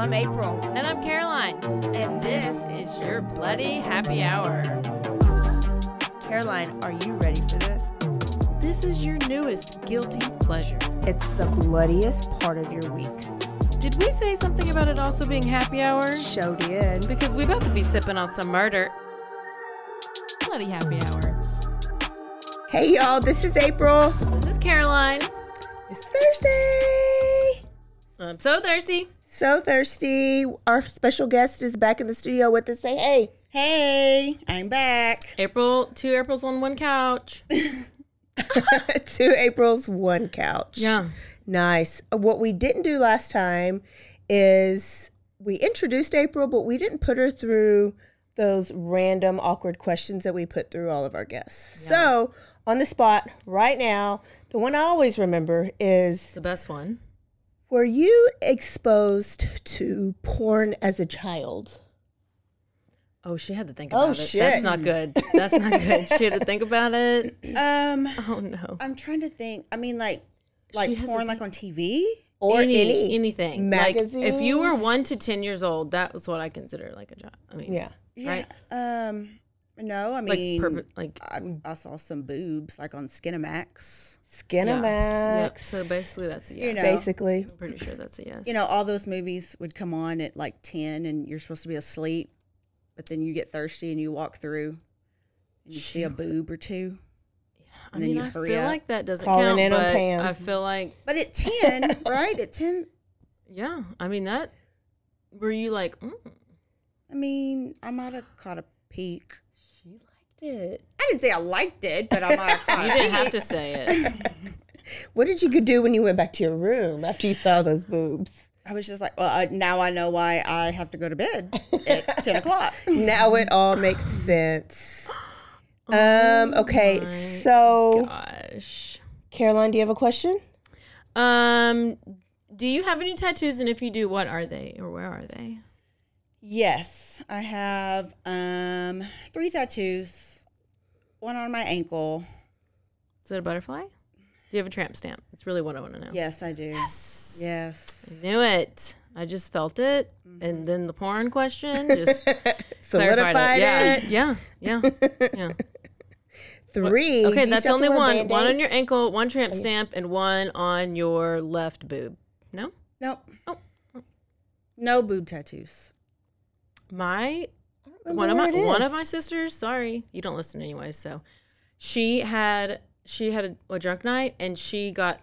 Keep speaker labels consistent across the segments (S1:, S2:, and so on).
S1: I'm April.
S2: And I'm Caroline.
S1: And
S2: This is your bloody happy hour.
S1: Caroline, are you ready for this?
S2: This is your newest guilty pleasure.
S1: It's the bloodiest part of your week.
S2: Did we say something about it also being happy hour?
S1: Show did.
S2: Because we about to be sipping on some murder. Bloody happy hour.
S1: Hey y'all, this is April.
S2: This is Caroline.
S1: It's Thursday.
S2: I'm so thirsty.
S1: So thirsty. Our special guest is back in the studio with us. Say hey.
S3: Hey, I'm back.
S2: April, two Aprils, one one couch.
S1: Two Aprils, one couch.
S2: Yeah.
S1: Nice. What we didn't do last time is we introduced April, but we didn't put her through those random awkward questions that we put through all of our guests. So, on the spot right now, the one I always remember is
S2: The best one.
S1: Were you exposed to porn as a child?
S2: Oh, she had to think
S1: Oh,
S2: about it.
S1: shit.
S2: That's not good. That's not good. She had to think about it.
S3: Um,
S2: Oh no.
S3: I'm trying to think. I mean, like, like porn, like on TV.
S1: Or
S2: any,
S1: any,
S2: anything. Like, if you were one to ten years old, that was what I consider like a job. I mean,
S1: Yeah.
S3: Yeah. Um, no, I
S2: like
S3: mean,
S2: perp- like
S3: I, I saw some boobs like on Skinamax.
S1: Skinamax.
S2: Yep. So basically, that's a yes.
S3: You know.
S1: Basically.
S2: I'm pretty sure that's a yes.
S3: You know, all those movies would come on at like ten, and you're supposed to be asleep, but then you get thirsty and you walk through, and you see a boob or two.
S2: I
S3: and then
S2: mean,
S3: you
S2: I feel
S3: up.
S2: like that doesn't
S1: Calling
S2: count,
S1: in on
S2: but
S1: Pam.
S2: I feel like
S3: But at ten, right? At ten,
S2: yeah. I mean that. Were you like? Mm,
S3: I mean, I might have caught a peek.
S2: She liked it.
S3: I didn't say I liked it, but I'm have caught
S2: You didn't have to say it.
S1: What did you do when you went back to your room after you saw those boobs?
S3: I was just like, well, I, now I know why I have to go to bed at 10 o'clock.
S1: now it all makes sense.
S2: Oh
S1: Um, okay, so
S2: Gosh.
S1: Caroline, do you have a question?
S2: Um. Do you have any tattoos? And if you do, what are they, or where are they?
S3: Yes, I have um, three tattoos, one on my ankle.
S2: Is it a butterfly? Do you have a tramp stamp? It's really what I want to know.
S3: Yes, I do.
S2: Yes.
S3: Yes.
S2: I knew it. I just felt it, and mm-hmm. then the porn question just
S1: Solidified
S2: it. Yeah,
S1: it.
S2: yeah, yeah, yeah.
S1: Three.
S2: Okay, that's only
S1: to wear
S2: one. One on your ankle, one tramp stamp, and one on your left boob. No,
S3: Nope.
S2: Oh.
S3: No boob tattoos.
S2: my one of my one of my sisters. Sorry, you don't listen anyway. So she had she had a, a drunk night, and she got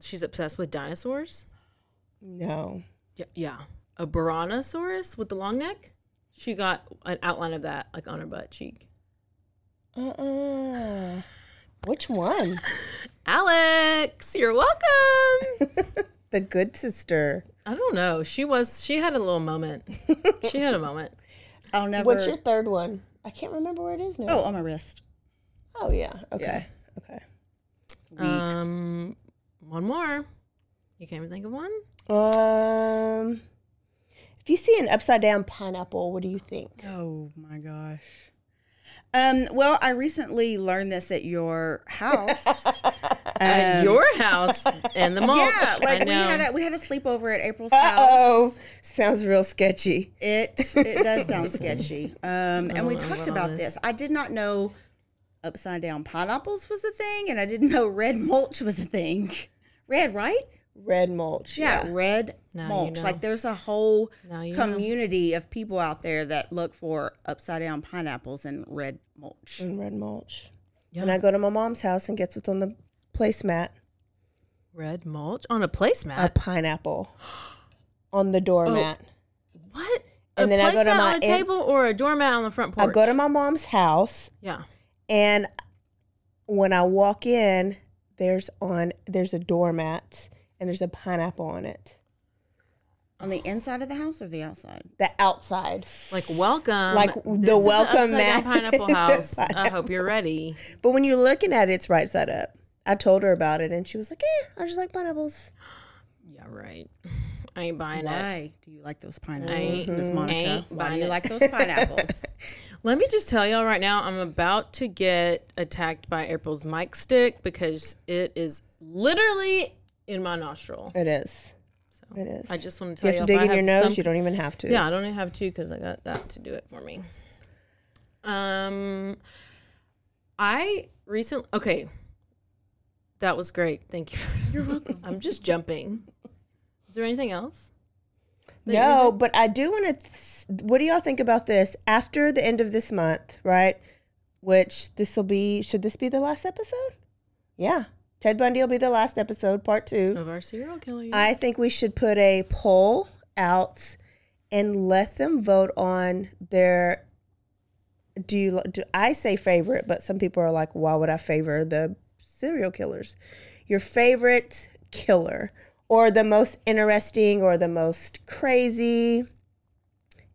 S2: she's obsessed with dinosaurs.
S1: No.
S2: Yeah, yeah, a Brontosaurus with the long neck. She got an outline of that like on her butt cheek.
S1: Uh-uh. Which one?
S2: Alex, you're welcome.
S1: the good sister.
S2: I don't know. She was. She had a little moment. She had a moment.
S3: I'll never.
S1: What's your third one? I can't remember where it is now.
S3: oh, on my wrist.
S1: Oh, yeah. Okay. Okay.
S3: Weak.
S2: Um, one more. You can't even think of one.
S1: Um, if you see an upside down pineapple, what do you think?
S3: oh my gosh. Um, well, I recently learned this at your house.
S2: At
S3: Um,
S2: your house and the mulch.
S3: Yeah, like
S2: I
S3: we
S2: know.
S3: had a we had a sleepover at April's house.
S1: oh. Sounds real sketchy.
S3: It it does sound sketchy. Um, and we
S2: Oh,
S3: talked
S2: about this.
S3: this. I did not know upside down pineapples was a thing, and I didn't know red mulch was a thing. Red, right?
S1: Red mulch.
S3: Yeah, red
S2: Now you
S3: mulch.
S2: know.
S3: Like there's a whole
S2: Now you know.
S3: community of people out there that look for upside down pineapples and red mulch.
S1: And red mulch.
S2: Yeah.
S1: And I go to my mom's house and gets what's on the placemat.
S2: Red mulch on a placemat.
S1: A pineapple on the doormat.
S2: Oh, what?
S1: And
S2: a
S1: then I go to
S2: placemat
S1: my
S2: on a
S1: aunt-
S2: table or a doormat on the front porch.
S1: I go to my mom's house
S2: yeah.
S1: and when I walk in, there's on there's a doormat and there's a pineapple on it.
S3: On the inside of the house or the outside?
S1: The outside.
S2: Like welcome,
S1: Like the
S2: is
S1: welcome
S2: Upside
S1: mat
S2: pineapple
S1: is a
S2: house. I hope you're ready.
S1: But when you're looking at it, it's right side up. I told her about it and she was like, "Yeah, I just like pineapples."
S2: Yeah, right. I ain't buying it.
S3: Why do you like those
S2: Ain't-
S3: pineapples, Miss Monica?
S2: ain't
S3: Why do you
S2: it.
S3: like those pineapples?
S2: Let me just tell y'all right now, I'm about to get attacked by April's mic stick because it is literally in my nostril.
S1: It is.
S2: So
S1: It is.
S2: I just want to
S1: You
S2: tell
S1: have to
S2: y'all
S1: dig in your nose.
S2: some-
S1: You don't even have to.
S2: Yeah, I don't even have to because I got that to do it for me. Um, I recently okay. That was great. Thank you. You're welcome. I'm just jumping. Is there anything else? that
S1: No,
S2: said?
S1: but I do want to. Th- what do y'all think about this? After the end of this month, right? Which this will be. Should this be the last episode? Yeah, Ted Bundy will be the last episode, part two.
S2: of our serial killer.
S1: I think we should put a poll out and let them vote on their. Do you? Do I say favorite? But some people are like, why would I favor the serial killers? Your favorite killer, or the most interesting, or the most crazy.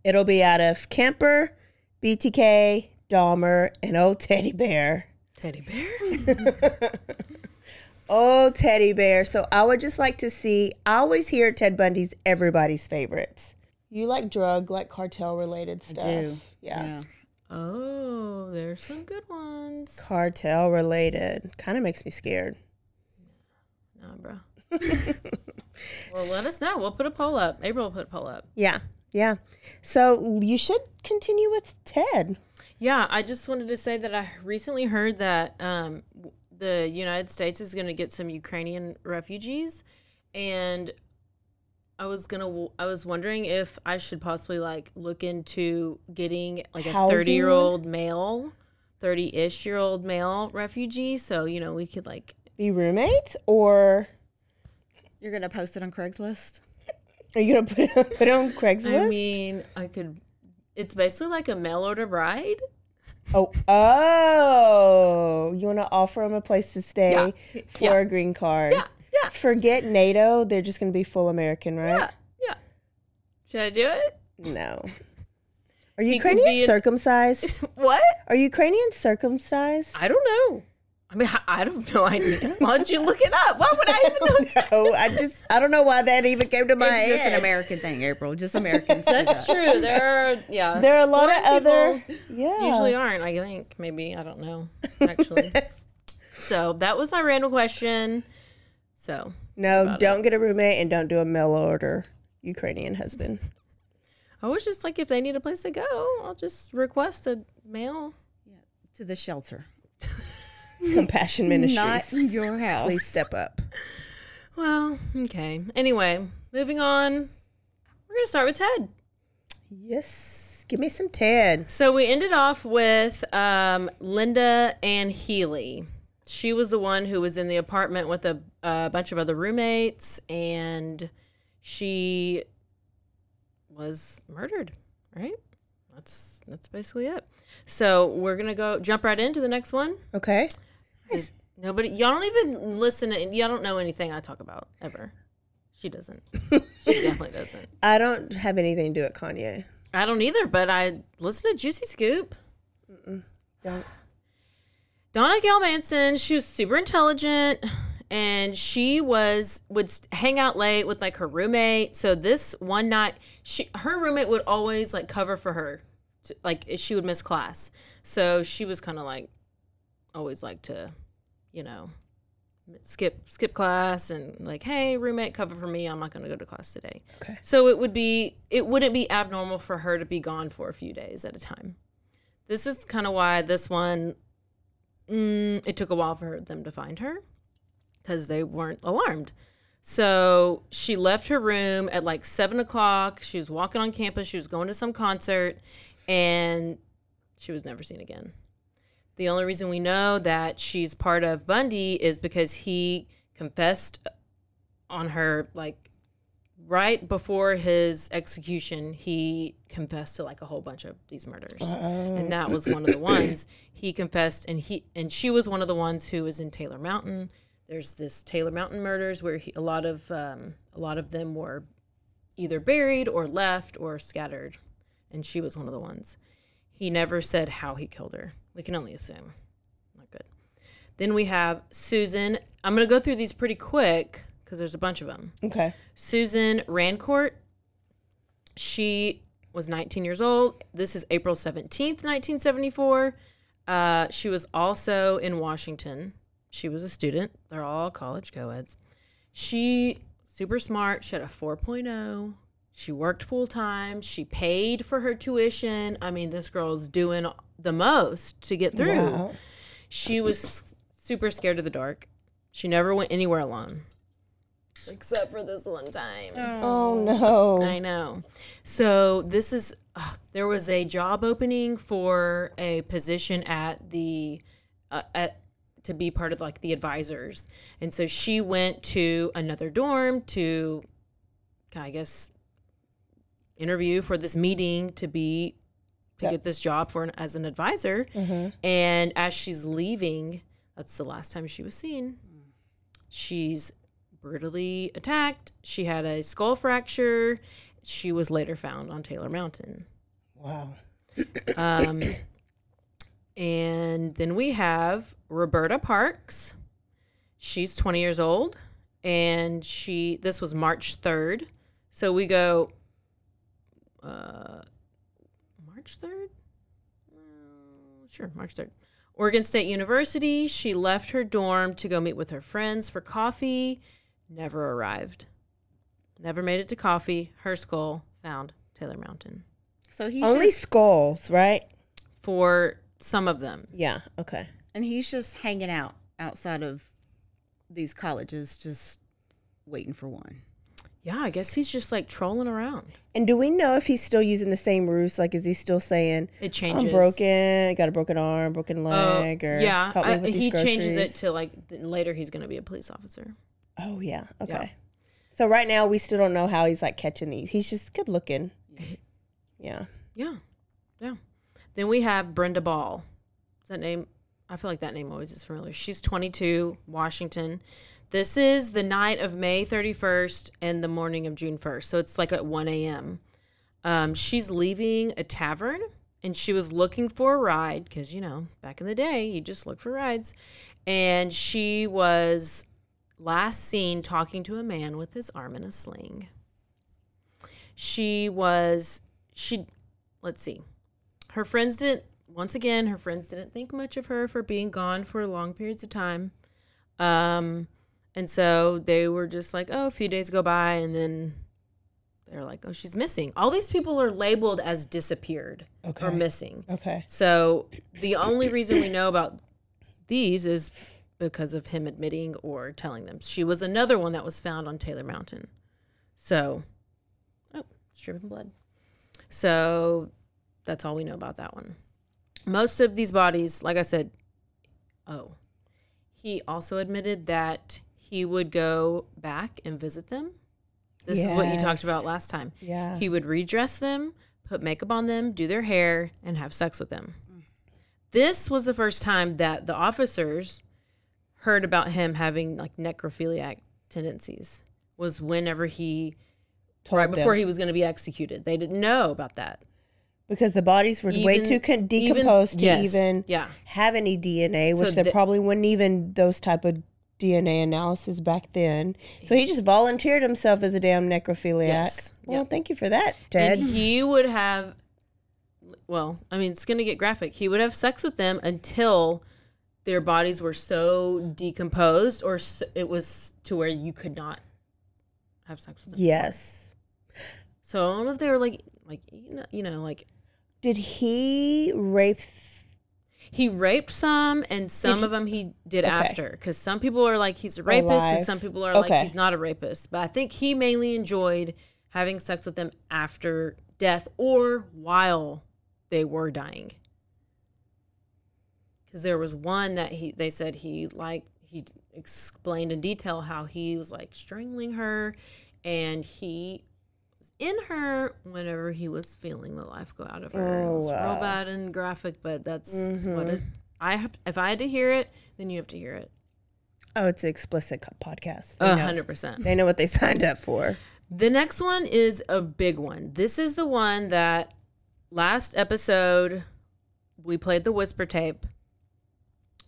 S1: It'll be out of Kemper, BTK, Dahmer, and old Teddy Bear.
S2: teddy bear.
S1: Oh, teddy bear. So I would just like to see. I always hear Ted Bundy's everybody's favorites. You like drug, like cartel related stuff.
S3: do.
S1: Yeah.
S2: oh, there's some good ones.
S1: Cartel related. Kind of makes me scared.
S2: Nah, bro. well, let us know. We'll put a poll up. April will put a poll up.
S1: Yeah. Yeah. So you should continue with Ted.
S2: Yeah, I just wanted to say that I recently heard that um, w- the United States is going to get some Ukrainian refugees, and I was gonna, w- I was wondering if I should possibly like look into getting like a
S1: Housing?
S2: thirty-year-old male, thirty-ish year old male refugee, so you know we could like
S1: Be roommates or
S3: You're gonna post it on Craigslist?
S1: are you going to put, put it on Craigslist?
S2: I mean, I could. It's basically like a mail order bride.
S1: Oh, oh, you want to offer them a place to stay
S2: Yeah.
S1: for
S2: Yeah.
S1: a green card.
S2: Yeah, yeah.
S1: Forget NATO. They're just going to be full American, right?
S2: Yeah, yeah. Should I do it?
S1: No. Are Ukrainians circumcised?
S2: What?
S1: Are Ukrainians circumcised?
S2: I don't know. I mean, I- I don't know idea. Why don't you look it up? Why would I even know?
S1: no, I just I don't know why that even came to my
S3: It's just
S1: head.
S3: an American thing, April. Just Americans.
S2: That's
S3: that.
S2: true. There are, yeah.
S1: There are a lot of other yeah.
S2: Usually aren't. I think maybe I don't know actually. so that was my random question. So
S1: no, don't get a roommate and don't do a mail order Ukrainian husband.
S2: I was just like, if they need a place to go, I'll just request a mail.
S3: Yeah, to the shelter,
S1: Compassion Ministries.
S3: not your house.
S1: Please step up.
S2: Well, okay. Anyway, moving on. We're gonna start with Ted.
S1: Yes. Give me some Ted.
S2: So we ended off with um, Lynda Ann Healy. She was the one who was in the apartment with a, a bunch of other roommates, and she was murdered. Right? That's that's basically it. So we're gonna go jump right into the next one.
S1: Okay.
S2: Nobody, y'all don't even listen. To, y'all don't know anything I talk about ever. She doesn't. she definitely doesn't.
S1: I don't have anything to do with Kanye.
S2: I don't either. But I listen to Juicy Scoop.
S1: Don't.
S2: Donna Gail Manson, she was super intelligent and she was would hang out late with like her roommate. So this one night, she her roommate would always like cover for her, to, like she would miss class. So she was kind of like always like to, you know, skip skip class and like, hey roommate, cover for me. I'm not going to go to class today.
S1: Okay.
S2: So it would be it wouldn't be abnormal for her to be gone for a few days at a time. This is kind of why this one mm, it took a while for them to find her because they weren't alarmed. So she left her room at like seven o'clock. She was walking on campus. She was going to some concert, and she was never seen again. The only reason we know that she's part of Bundy is because he confessed on her like right before his execution, he confessed to like a whole bunch of these murders, and that was one of the ones he confessed. And he and she was one of the ones who was in Taylor Mountain. There's this Taylor Mountain murders where he, a lot of um, a lot of them were either buried or left or scattered, and she was one of the ones. He never said how he killed her. We can only assume. Not good. Then we have Susan. I'm going to go through these pretty quick because there's a bunch of them.
S1: Okay.
S2: Susan Rancourt. She was 19 years old. This is April 17th, 1974. Uh, she was also in Washington. She was a student. They're all college co-eds. She super smart. She had a 4.0. She worked full time. She paid for her tuition. I mean, this girl's doing the most to get through.
S1: Wow.
S2: She was super scared of the dark. She never went anywhere alone. Except for this one time.
S1: Oh no.
S2: I know. So this is uh, there was a job opening for a position at the uh, at to be part of like the advisors, and so she went to another dorm to, I guess, interview for this meeting to be to
S1: Yep.
S2: get this job for an, as an advisor. And as she's leaving, that's the last time she was seen. She's brutally attacked. She had a skull fracture. She was later found on Taylor Mountain.
S1: Wow.
S2: Um, and then we have Roberta Parks. She's 20 years old, and she this was March 3rd. So we go uh, March 3rd? Uh, sure, March 3rd. Oregon State University. She left her dorm to go meet with her friends for coffee. Never arrived. Never made it to coffee. Her skull found Taylor Mountain.
S3: So he's
S1: Only
S3: just,
S1: skulls, right?
S2: For some of them.
S1: Yeah. Okay.
S3: and he's just hanging out outside of these colleges, just waiting for one.
S2: Yeah, I guess he's just like trolling around.
S1: And do we know if he's still using the same ruse? Like, is he still saying,
S2: It changes.
S1: "I'm broken, got a broken arm, broken
S2: Oh,
S1: leg," or
S2: yeah, I- he changes it to like later he's going to be a police officer.
S1: Oh yeah. Okay.
S2: Yeah.
S1: So right now we still don't know how he's like catching these. He's just good looking. Yeah.
S2: Yeah, yeah. Then we have Brenda Ball. Is that name? I feel like that name always is familiar. She's 22, Washington. This is the night of May 31st and the morning of June 1st. So it's like at 1 a.m. Um, she's leaving a tavern and she was looking for a ride because, you know, back in the day, you just look for rides. And she was last seen talking to a man with his arm in a sling. She was, she, let's see. Her friends didn't, once again, her friends didn't think much of her for being gone for long periods of time. Um, and so they were just like, oh, a few days go by, and then they're like, oh, she's missing. All these people are labeled as disappeared or
S1: Okay.
S2: missing.
S1: Okay.
S2: So the only reason we know about these is because of him admitting or telling them. She was another one that was found on Taylor Mountain. So, oh, it's dripping blood. So that's all we know about that one. Most of these bodies, like I said, oh, he also admitted that he would go back and visit them. This is what you talked about last time.
S1: Yeah.
S2: He would redress them, put makeup on them, do their hair, and have sex with them. This was the first time that the officers heard about him having like necrophiliac tendencies. Was whenever he
S1: Told
S2: right before
S1: them.
S2: he was going to be executed. They didn't know about that.
S1: because the bodies were way too con-
S2: even-
S1: decomposed to
S2: yes,
S1: even
S2: yeah.
S1: have any DNA, which
S2: So
S1: there
S2: the-
S1: probably wouldn't even those type of DNA analysis back then. So he just volunteered himself as a damn necrophiliac.
S2: Yes,
S1: Well,
S2: yep.
S1: thank you for that, Ted.
S2: And he would have, well, I mean, it's going to get graphic. He would have sex with them until their bodies were so decomposed or it was to where you could not have sex with them.
S1: yes.
S2: So I don't know if they were like, like you know, like
S1: Did he rape?
S2: He raped some, and some
S1: he-
S2: of them he did
S1: Okay.
S2: after. Because some people are like he's a rapist, and some people are like he's not a rapist. But I think he mainly enjoyed having sex with them after death or while they were dying. Because there was one that he they said he like he explained in detail how he was like strangling her, and he in her whenever he was feeling the life go out of her. it
S1: Oh,
S2: was real bad and graphic, but that's what
S1: Mhm.
S2: it. I have. If I had to hear it, then you have to hear it.
S1: Oh, it's an explicit podcast. They
S2: A
S1: know.
S2: hundred percent.
S1: They know what they signed up for.
S2: The next one is a big one. This is the one that last episode we played the whisper tape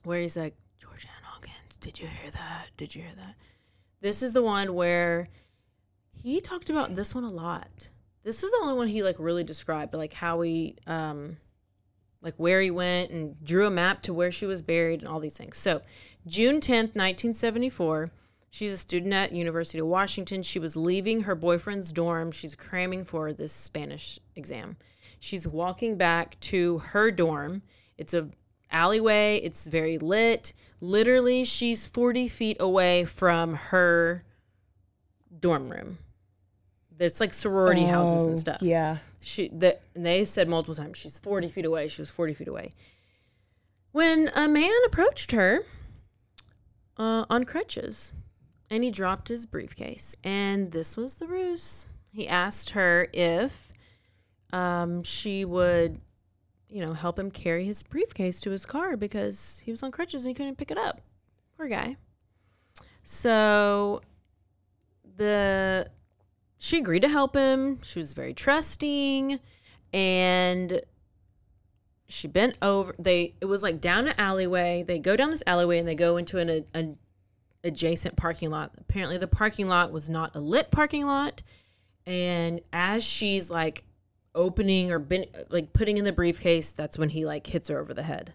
S2: where he's like, Georgann Hawkins, did you hear that? Did you hear that? This is the one where he talked about this one a lot. This is the only one he like really described, like how he um like where he went and drew a map to where she was buried and all these things. So, June 10th, 1974, she's a student at University of Washington. She was leaving her boyfriend's dorm. She's cramming for this Spanish exam. She's walking back to her dorm. It's a alleyway. It's very lit. Literally, she's 40 feet away from her dorm room. There's like sorority houses
S1: Oh,
S2: and stuff.
S1: Yeah.
S2: she that they said multiple times she's 40 feet away she was 40 feet away. When a man approached her uh, on crutches and he dropped his briefcase and this was the ruse. He asked her if um, she would you know help him carry his briefcase to his car because he was on crutches and he couldn't pick it up. Poor guy. So the she agreed to help him. She was very trusting and she bent over. They it was like down an alleyway. They go down this alleyway and they go into an, adjacent parking lot. Apparently the parking lot was not a lit parking lot. And as she's like opening or been like putting in the briefcase, that's when he like hits her over the head.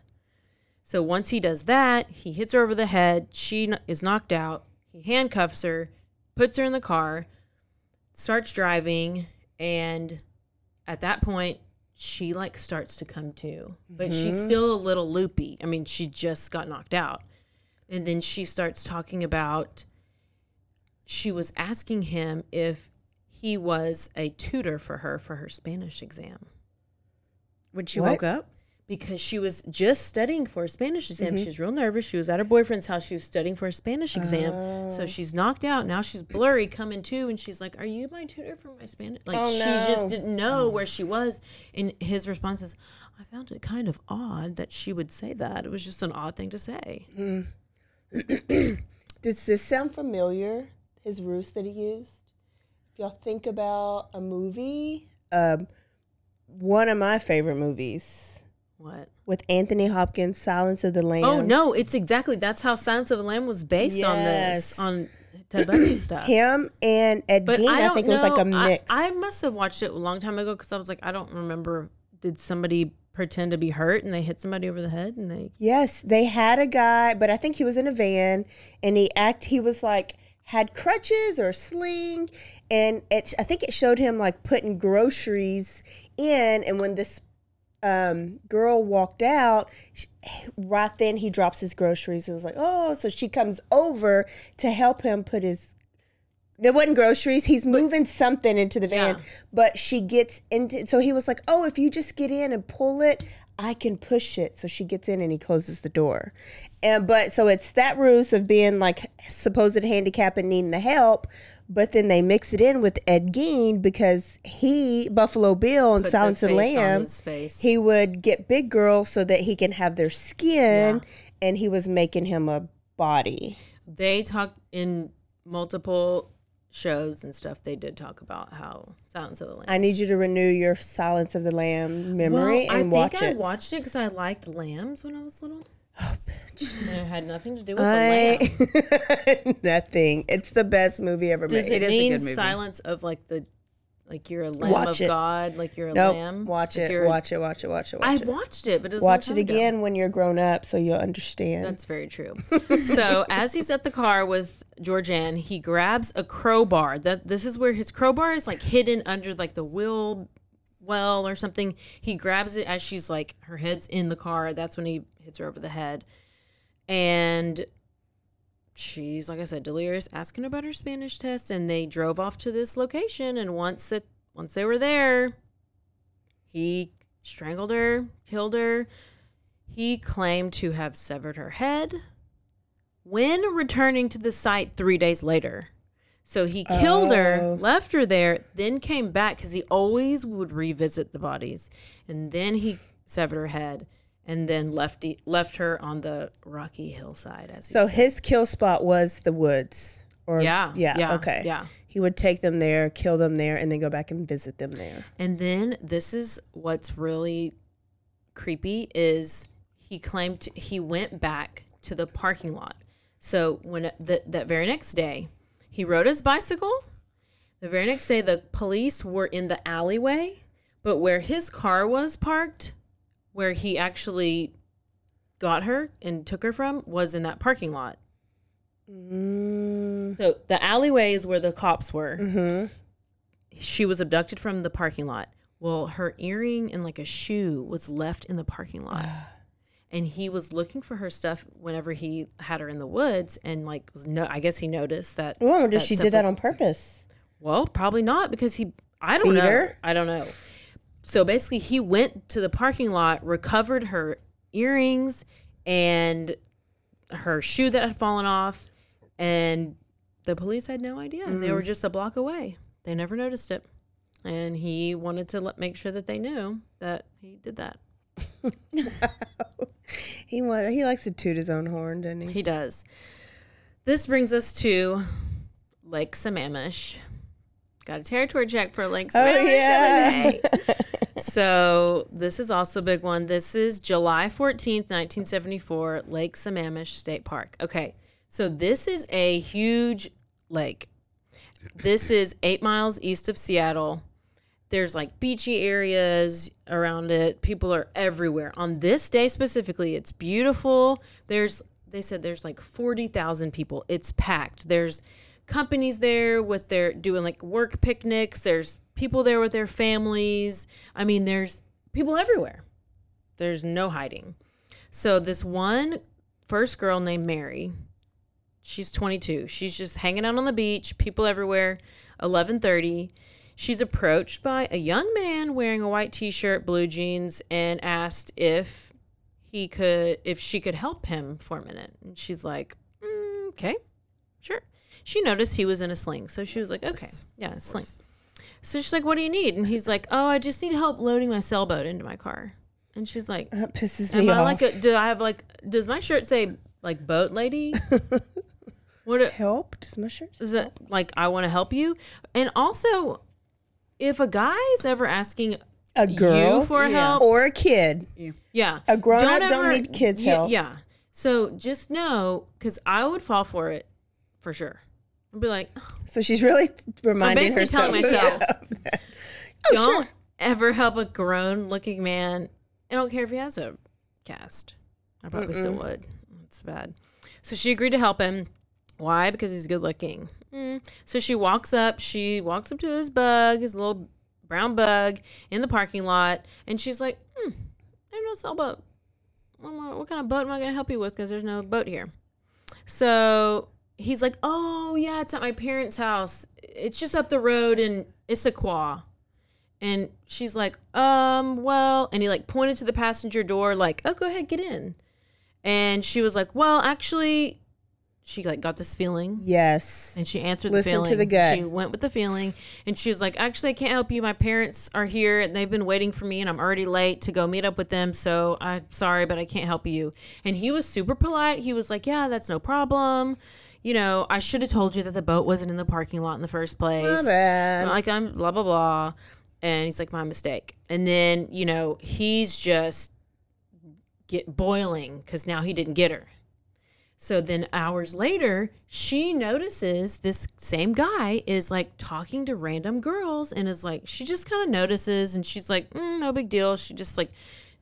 S2: So once he does that, he hits her over the head. She is knocked out. He handcuffs her, puts her in the car, starts driving, and at that point, she like starts to come to, but she's mm-hmm. still a little loopy. I mean, she just got knocked out. And then she starts talking about she was asking him if he was a tutor for her for her Spanish exam
S3: When she
S1: What?
S3: woke up,
S2: because she was just studying for a Spanish exam. She was real nervous. She was at her boyfriend's house. She was studying for a Spanish exam. So she's knocked out. Now she's blurry coming to, and she's like, "Are you my tutor for my Spanish?" Like
S1: Oh,
S2: she
S1: no.
S2: just didn't know where she was. And his response is, "I found it kind of odd that she would say that. It was just an odd thing to say."
S1: Does this sound familiar? His ruse that he used. If y'all think about a movie, um, one of my favorite movies
S2: What?
S1: with Anthony Hopkins, Silence of the Lambs.
S2: Oh no! It's exactly that's how Silence of the Lamb was based on this on Ted stuff.
S1: Him and Ed
S2: But
S1: Gein,
S2: I,
S1: I, think it was like a
S2: know. I-
S1: mix.
S2: I, must have watched it a long time ago because I was like, I don't remember. Did somebody pretend to be hurt and they hit somebody over the head and they?
S1: Yes, they had a guy, but I think he was in a van, and he act. He was like had crutches or a sling, and it. I think it showed him like putting groceries in, and when this um, girl walked out, sh right then he drops his groceries and was like, "Oh!" So she comes over to help him put his. There wasn't groceries. He's moving something into the van,
S2: Yeah.
S1: but she gets into. So he was like, "Oh, if you just get in and pull it, I can push it." So she gets in and he closes the door, and but so it's that ruse of being like supposed handicap and needing the help, but then they mix it in with Ed Gein because he Buffalo Bill and
S2: Put
S1: Silence of the
S2: face on
S1: Lamb he would get big girls so that he can have their skin
S2: Yeah.
S1: and he was making him a body
S2: They talked in multiple shows and stuff. They did talk about how Silence of the Lambs.
S1: i need you to renew your silence of the lamb memory
S2: well,
S1: and
S2: I think I watched it because I liked lambs when I was little. And it had nothing to do with
S1: I,
S2: the lamb.
S1: nothing it's the best movie ever
S2: Does
S1: made
S2: it,
S3: It is a
S2: mean
S3: good movie.
S2: silence of like the, like you're a lamb
S1: Watch
S2: of
S1: it.
S2: God, like you're a
S1: nope
S2: lamb?
S1: watch
S2: Like
S1: it watch it watch it watch it watch
S2: I've
S1: it
S2: watched it, but it was
S1: watch it
S2: time ago.
S1: again when you're grown up so you'll understand
S2: That's very true. so as he's at the car with Georgann, he grabs a crowbar. That this is where his crowbar is like hidden under like the wheel well or something. He grabs it as she's like her head's in the car. That's when he hits her over the head. And she's like I said, delirious, asking about her Spanish test, and they drove off to this location. And once that once they were there, he strangled her, killed her. He claimed to have severed her head when returning to the site three days later. So he killed her,
S1: Oh.
S2: left her there, then came back because he always would revisit the bodies, and then he severed her head, and then left left her on the rocky hillside. As he
S1: So
S2: said.
S1: his kill spot was the woods. Or
S2: Yeah,
S1: yeah,
S2: yeah,
S1: okay.
S2: yeah.
S1: He would take them there, kill them there, and then go back and visit them there.
S2: And then this is what's really creepy is he claimed he went back to the parking lot. So when that very next day, he rode his bicycle. The very next day, the police were in the alleyway, but where his car was parked, where he actually got her and took her from, was in that parking lot.
S1: Mm,
S2: So the alleyway is where the cops were.
S1: hmm
S2: she was abducted from the parking lot. Well, her earring and like a shoe was left in the parking lot. and he was looking for her stuff whenever he had her in the woods and like was no I guess he noticed that
S1: Oh, I wonder she did that on purpose.
S2: Well, probably not because he I don't
S1: Beat
S2: know.
S1: her?
S2: I don't know. So basically he went to the parking lot, recovered her earrings and her shoe that had fallen off and the police had no idea. They
S1: Mm.
S2: were just a block away. They never noticed it. And he wanted to let, make sure that they knew that he did that.
S1: He wa- he likes to toot his own horn, doesn't he?
S2: He does. This brings us to Lake Sammamish. Got a territory check for Lake
S1: Oh
S2: Sammamish.
S1: yeah.
S2: today. so this is also a big one. This is July 14th, 1974, Lake Sammamish State Park. Okay, so this is a huge lake. This is eight miles east of Seattle. There's like beachy areas around it. People are everywhere. On this day specifically, it's beautiful. There's they said there's like 40,000 people. It's packed. There's companies there with their doing like work picnics. There's people there with their families. I mean, there's people everywhere. There's no hiding. So this one first girl named Mary, she's 22. She's just hanging out on the beach, people everywhere. 11:30, she's approached by a young man wearing a white t-shirt, blue jeans and asked if he could if she could help him for a minute. And she's like, mm, "Okay. Sure." She noticed he was in a sling, so she was like, "Okay. Yeah, a sling." So she's like, "What do you need?" And he's like, "Oh, I just need help loading my sailboat into my car." And she's like,
S1: That pisses me
S2: I
S1: off.
S2: like a? Do I have like? Does my shirt say like boat lady? what it-
S1: Help? Does my shirt?
S2: is it like? I want to help you. And also, if a guy's ever asking
S1: A girl
S2: you for
S3: Yeah.
S2: help,
S1: or a kid?
S2: yeah,
S1: A grown-up don't need kids'
S2: yeah,
S1: help.
S2: Yeah. So just know, because I would fall for it for sure. I'd be like,
S1: So she's really reminding
S2: basically
S1: herself.
S2: telling myself,
S1: of. Oh,
S2: don't
S1: sure.
S2: ever help a grown-looking man. I don't care if he has a cast. I probably still would. It's bad. So she agreed to help him. Why? Because he's good looking. Mm. So she walks up. She walks up to his bug, his little brown bug, in the parking lot, and she's like, hmm, "I sailboat. What, what, what kind of boat am I going to help you with? Because there's no boat here." So he's like, "Oh yeah, it's at my parents' house. It's just up the road in Issaquah." And she's like, um, well, and he like pointed to the passenger door, like, oh, go ahead, get in. And she was like, well, actually, she like got this feeling
S1: Yes.
S2: and she answered
S1: Listen
S2: the
S1: to
S2: feeling.
S1: the gut.
S2: She went with the feeling and she was like, actually, I can't help you. My parents are here and they've been waiting for me and I'm already late to go meet up with them. So I'm sorry, but I can't help you. And he was super polite. He was like, yeah, that's no problem. You know, I should have told you that the boat wasn't in the parking lot in the first place like I'm blah blah blah. And he's like, my mistake. And then, you know, he's just get boiling because now he didn't get her. So then hours later, she notices this same guy is like talking to random girls and is like, she just kind of notices and she's like, mm, no big deal. She just like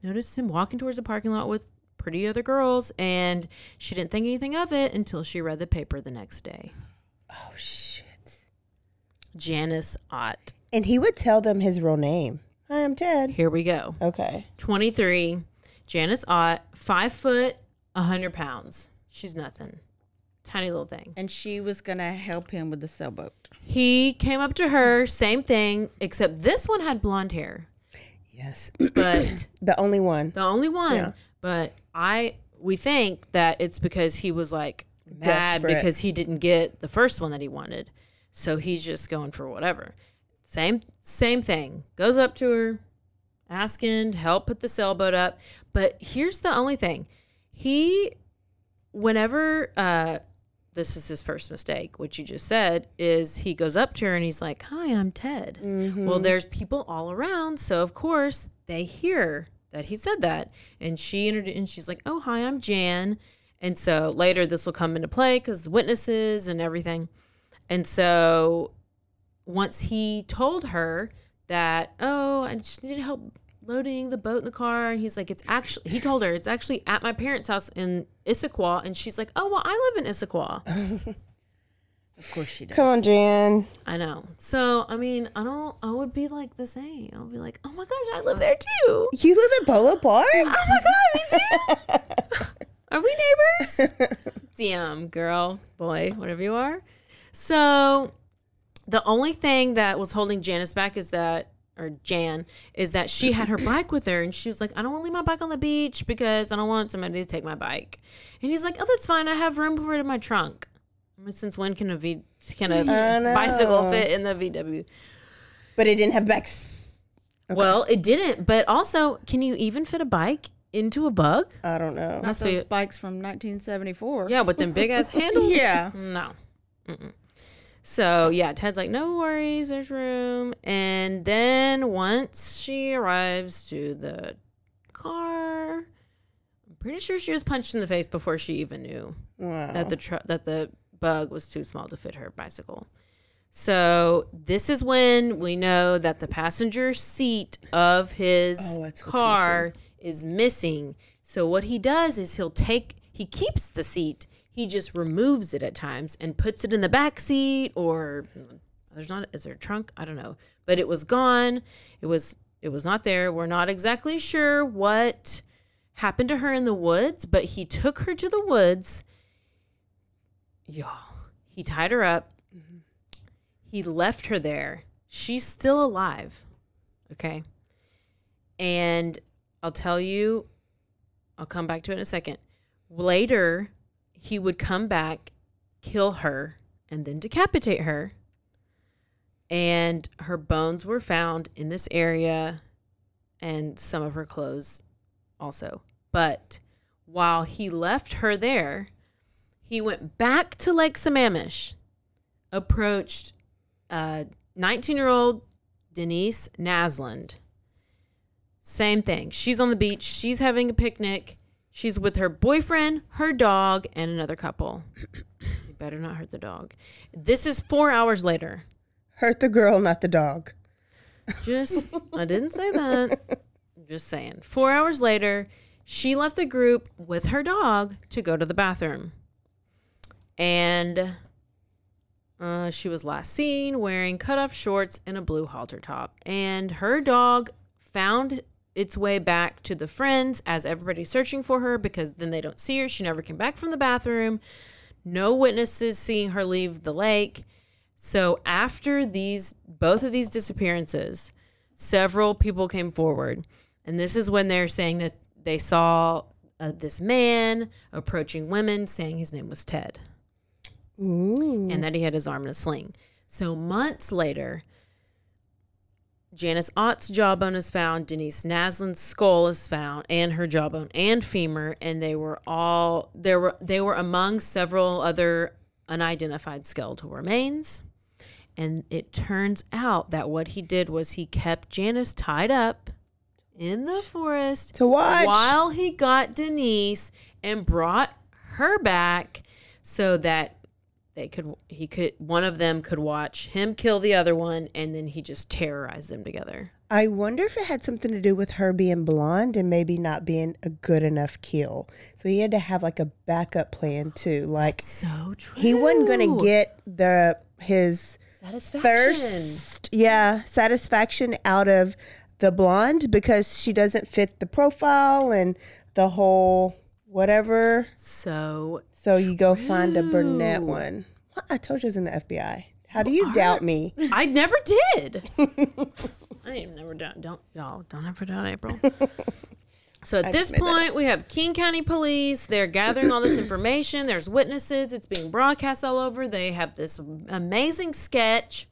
S2: noticed him walking towards the parking lot with pretty other girls and she didn't think anything of it until she read the paper the next day.
S1: Oh shit.
S2: Janice Ott.
S1: And he would tell them his real name. Hi, I'm Ted.
S2: Here we go.
S1: Okay.
S2: 23, Janice Ott, five foot, 100 pounds. She's nothing. Tiny little thing.
S3: And she was gonna help him with the sailboat.
S2: He came up to her, same thing, except this one had blonde hair.
S1: Yes.
S2: But
S1: the only one.
S2: the only one.
S1: Yeah.
S2: But I, we think that it's because he was like mad
S1: Desperate.
S2: because he didn't get the first one that he wanted. So he's just going for whatever. Same same thing. Goes up to her, asking help put the sailboat up. But here's the only thing. He whenever uh this is his first mistake, what you just said, is he goes up to her and he's like, Hi, I'm Ted. Well, there's people all around, so of course they hear that he said that. And she entered and she's like, Oh, hi, I'm Jan. And so later this will come into play because the witnesses and everything. And so once he told her that, oh, I just need help loading the boat in the car, and he's like, it's actually, he told her it's actually at my parents' house in Issaquah, and she's like, oh, well, I live in Issaquah.
S3: Of course she does.
S1: Come on, Jan.
S2: I know. So I mean, I don't. I would be like the same. I'll be like, oh my gosh, I live there too.
S1: You live in Bolo Park?
S2: Oh my god, me too. Are we neighbors? Damn, girl, boy, whatever you are. So, the only thing that was holding Janice back is that, or Jan, is that she had her bike with her, and she was like, "I don't want to leave my bike on the beach because I don't want somebody to take my bike." And he's like, "Oh, that's fine. I have room for it in my trunk." I mean, since when can a V can a
S1: I know.
S2: bicycle fit in the VW?
S1: But it didn't have backs.
S2: Well, it didn't. But also, can you even fit a bike into a bug?
S1: I don't know.
S3: Not
S2: Must be-
S3: those bikes from 1974.
S2: Yeah, with them big ass handles.
S3: Yeah.
S2: No. Mm-mm. So yeah, Ted's like, no worries, there's room. And then once she arrives to the car, I'm pretty sure she was punched in the face before she even knew
S1: Wow.
S2: that the tr- that the bug was too small to fit her bicycle. So this is when we know that the passenger seat of his
S1: Oh,
S2: car is missing. So what he does is he'll take he keeps the seat. He just removes it at times and puts it in the back seat or there's not is there a trunk? I don't know. But it was gone. It was it was not there. We're not exactly sure what happened to her in the woods, but he took her to the woods. Y'all, he tied her up. He left her there. She's still alive. Okay. And I'll tell you, I'll come back to it in a second. Later, he would come back, kill her, and then decapitate her. And her bones were found in this area and some of her clothes also. But while he left her there, he went back to Lake Sammamish, approached uh, 19 year old Denise Naslund. Same thing. She's on the beach. She's having a picnic. She's with her boyfriend, her dog, and another couple. you better not hurt the dog. This is four hours later.
S1: Hurt the girl, not the dog.
S2: Just, I didn't say that. Just saying. Four hours later, she left the group with her dog to go to the bathroom. And uh, she was last seen wearing cutoff shorts and a blue halter top. And her dog found its way back to the friends as everybody's searching for her because then they don't see her. She never came back from the bathroom. No witnesses seeing her leave the lake. So after these both of these disappearances, several people came forward, and this is when they're saying that they saw uh, this man approaching women, saying his name was Ted,
S1: Ooh.
S2: and that he had his arm in a sling. So months later, Janice Ott's jawbone is found, Denise Naslund's skull is found, and her jawbone and femur, and they were all there were they were among several other unidentified skeletal remains. And it turns out that what he did was he kept Janice tied up in the forest
S1: To watch.
S2: while he got Denise and brought her back so that they could he could one of them could watch him kill the other one and then he just terrorized them together.
S1: I wonder if it had something to do with her being blonde and maybe not being a good enough kill. So he had to have like a backup plan too. Like
S2: So true.
S1: he wasn't gonna get the his
S2: satisfaction.
S1: thirst, yeah, satisfaction out of the blonde because she doesn't fit the profile and the whole whatever.
S2: So
S1: So you go find a brunette one. What? I told you I was in the FBI. How do you doubt me?
S2: I never did. I ain't never done. Don't y'all don't ever doubt April. So at
S1: I
S2: this
S1: just made that
S2: point, we have King County Police. They're gathering all this information. There's witnesses. It's being broadcast all over. They have this amazing sketch.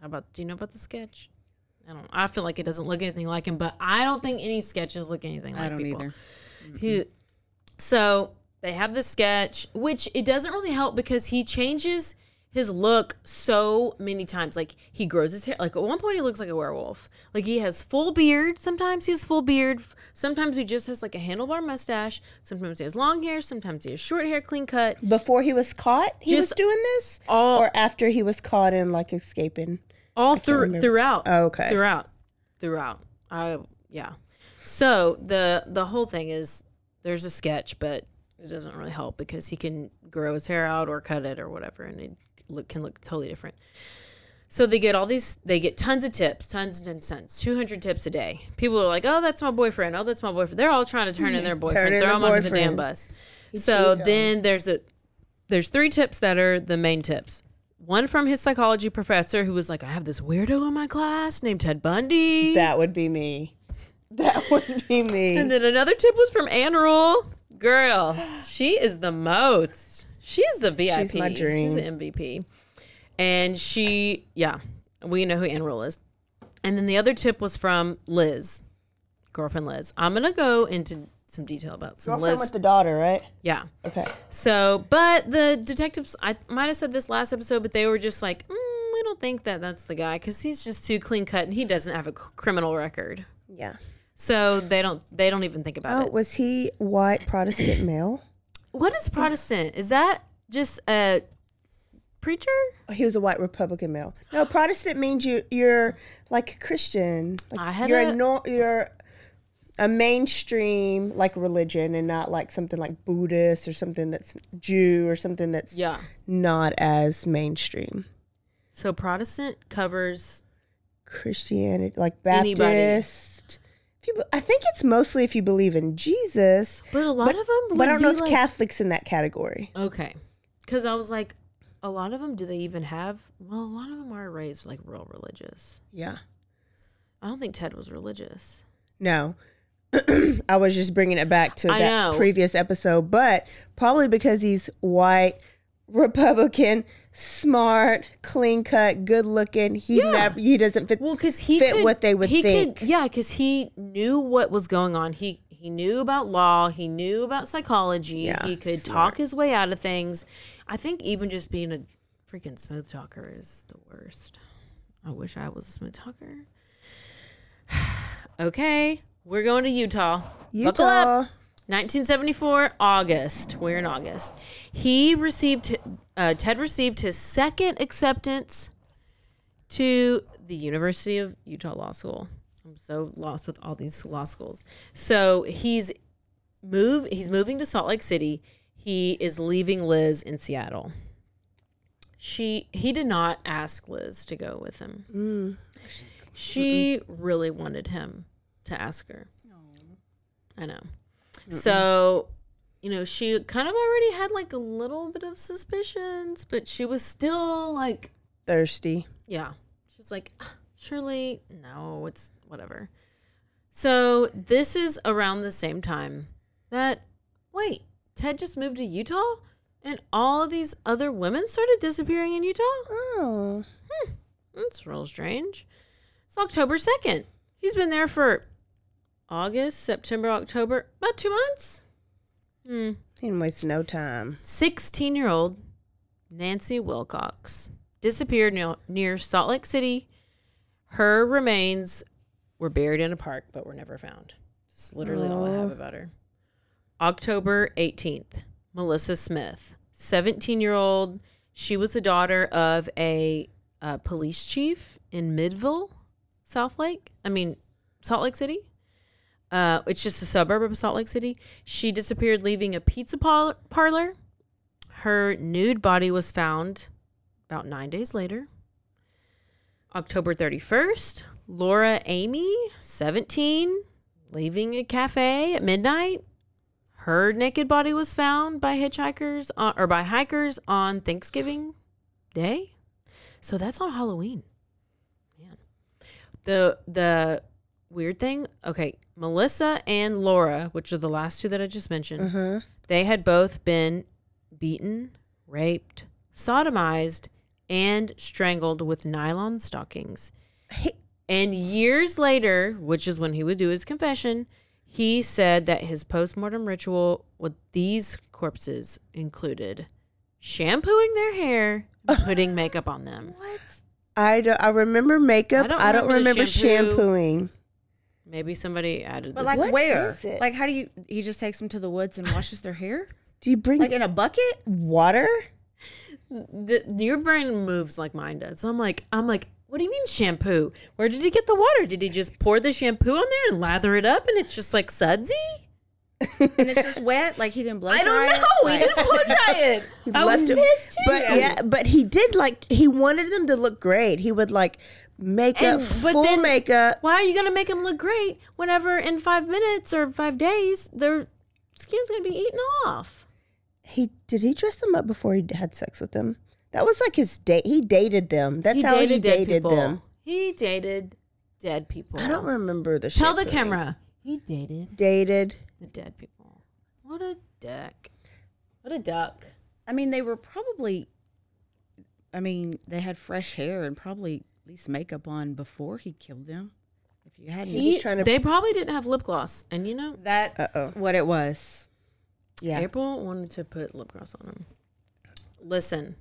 S2: How about? Do you know about the sketch? I don't. I feel like it doesn't look anything like him, but I don't think any sketches look anything like
S3: I don't
S2: people.
S3: either.
S2: He, so they have the sketch, which it doesn't really help because he changes his look so many times. Like he grows his hair. Like at one point, he looks like a werewolf. Like he has full beard. Sometimes he has full beard. Sometimes he just has like a handlebar mustache. Sometimes he has long hair. Sometimes he has short hair, clean cut.
S1: Before he was caught, he was doing this,
S2: all-
S1: or after he was caught and like escaping.
S2: all through throughout.
S1: Oh, okay.
S2: Throughout, throughout. I yeah. So the the whole thing is there's a sketch, but it doesn't really help because he can grow his hair out or cut it or whatever, and it look can look totally different. So they get all these, they get tons of tips, tons and tons, 200 tips a day. People are like, oh, that's my boyfriend. Oh, that's my boyfriend. They're all trying to turn in their boyfriend,
S1: in
S2: throw him under the damn bus. So then there's a, there's three tips that are the main tips. One from his psychology professor who was like, I have this weirdo in my class named Ted Bundy.
S1: That would be me. That would be me.
S2: and then another tip was from Ann Rule. Girl, she is the most. She's the VIP.
S1: She's my dream.
S2: She's the MVP. And she, yeah, we know who Ann Rule is. And then the other tip was from Liz, girlfriend Liz. I'm gonna go into some detail about some
S1: Girlfriend
S2: Liz.
S1: with the daughter, right?
S2: yeah.
S1: Okay.
S2: So, but the detectives, I might have said this last episode, but they were just like, mm, we don't think that that's the guy because he's just too clean cut and he doesn't have a criminal record.
S1: Yeah.
S2: So they don't, they don't even think about
S1: Oh,
S2: it.
S1: was he white Protestant male?
S2: What is Protestant? Is that just a preacher?
S1: He was a white Republican male. No, Protestant means you you're like a Christian. Like
S2: I had
S1: you're
S2: a-
S1: a nor- you're a mainstream like religion and not like something like Buddhist or something that's Jew or something that's
S2: Yeah.
S1: not as mainstream.
S2: So Protestant covers.
S1: Christianity, like
S2: Anybody.
S1: Baptist. You, I think it's mostly if you believe in Jesus,
S2: But a lot of them.
S1: but I don't know if
S2: like,
S1: Catholics in that category.
S2: Okay, because I was like, a lot of them. Do they even have? Well, a lot of them are raised like real religious.
S1: Yeah.
S2: I don't think Ted was religious.
S1: No. I was just bringing it back to
S2: I
S1: that
S2: know.
S1: previous episode, but probably because he's white, Republican, smart, clean cut, good looking. He
S2: Yeah.
S1: never he doesn't fit.
S2: Well, because he
S1: fit
S2: could,
S1: what they would
S2: he
S1: think.
S2: Could, yeah, because he knew what was going on. He he knew about law. He knew about psychology.
S1: Yeah,
S2: he could
S1: smart.
S2: talk his way out of things. I think even just being a freaking smooth talker is the worst. I wish I was a smooth talker. okay, we're going to Utah.
S1: Utah.
S2: 1974, August. We're in August. He received, uh, Ted received his second acceptance to the University of Utah Law School. I'm so lost with all these law schools. So he's move. He's moving to Salt Lake City. He is leaving Liz in Seattle. She he did not ask Liz to go with him. She really wanted him to ask her. I know. So, you know, she kind of already had like a little bit of suspicions, but she was still like,
S1: Thirsty.
S2: yeah. She's like, "Ah, surely, no, it's whatever. So, this is around the same time that, wait, Ted just moved to Utah? And all these other women started disappearing in Utah?
S1: Oh.
S2: That's real strange. It's October 2nd. He's been there for August, September, October, about two months. Hmm.
S1: Didn't waste no time.
S2: 16 year old Nancy Wilcox disappeared near, near Salt Lake City. Her remains were buried in a park but were never found. That's literally all I have about her. October 18th, Melissa Smith, 17 year old. She was the daughter of a uh, police chief in Midvale, South Lake. I mean, Salt Lake City. Uh, it's just a suburb of Salt Lake City. She disappeared, leaving a pizza par- parlor. Her nude body was found about nine days later. October 31st, Laura Aime, 17, leaving a cafe at midnight. Her naked body was found by hitchhikers on, or by hikers on Thanksgiving Day. So that's on Halloween. Man. The the weird thing, okay, Melissa and Laura, which are the last two that I just mentioned,
S1: Uh-huh.
S2: they had both been beaten, raped, sodomized, and strangled with nylon stockings. And years later, which is when he would do his confession, he said that his postmortem ritual with these corpses included shampooing their hair putting makeup on them.
S3: What?
S1: I don't, I remember makeup.
S2: I don't
S1: I don't,
S2: remember
S1: remember,
S2: shampoo.
S1: shampooing.
S2: Maybe somebody added
S3: But
S2: this.
S3: like
S1: What
S3: where?
S1: is it?
S3: Like how do you? He just takes them to the woods and washes their hair,
S1: Do you bring
S3: like in a bucket.
S1: water?
S2: the, your brain moves like mine does. So I'm like, I'm like, what do you mean shampoo? Where did he get the water? Did he just pour the shampoo on there and lather it up and it's just like sudsy?
S3: and it's just wet. Like he didn't blow dry it?
S2: I don't
S3: dry it?
S2: know. He
S3: Like-
S2: didn't blow dry it.
S1: He
S2: I was
S1: left it-
S2: pissed too.
S1: But yeah, but he did like he wanted them to look great. He would like make
S2: And-
S1: full
S2: then-
S1: makeup.
S2: Why are you gonna make them look great whenever in five minutes or five days their skin's gonna be eaten off?
S1: He did he dress them up before he had sex with them? That was like his date. He dated them. That's how he dated
S2: people.
S1: them.
S2: He dated dead people.
S1: I don't remember the. Show.
S2: Tell the camera. He dated
S1: Dated.
S2: the dead people. What a duck. What a duck.
S3: I mean, they were probably. I mean, they had fresh hair and probably least makeup on before he killed them. If you hadn't,
S1: He was trying to-
S2: They probably didn't have lip gloss, and you know,
S3: that's
S1: Uh-oh.
S3: what it was. Yeah.
S2: April wanted to put lip gloss on them. Listen,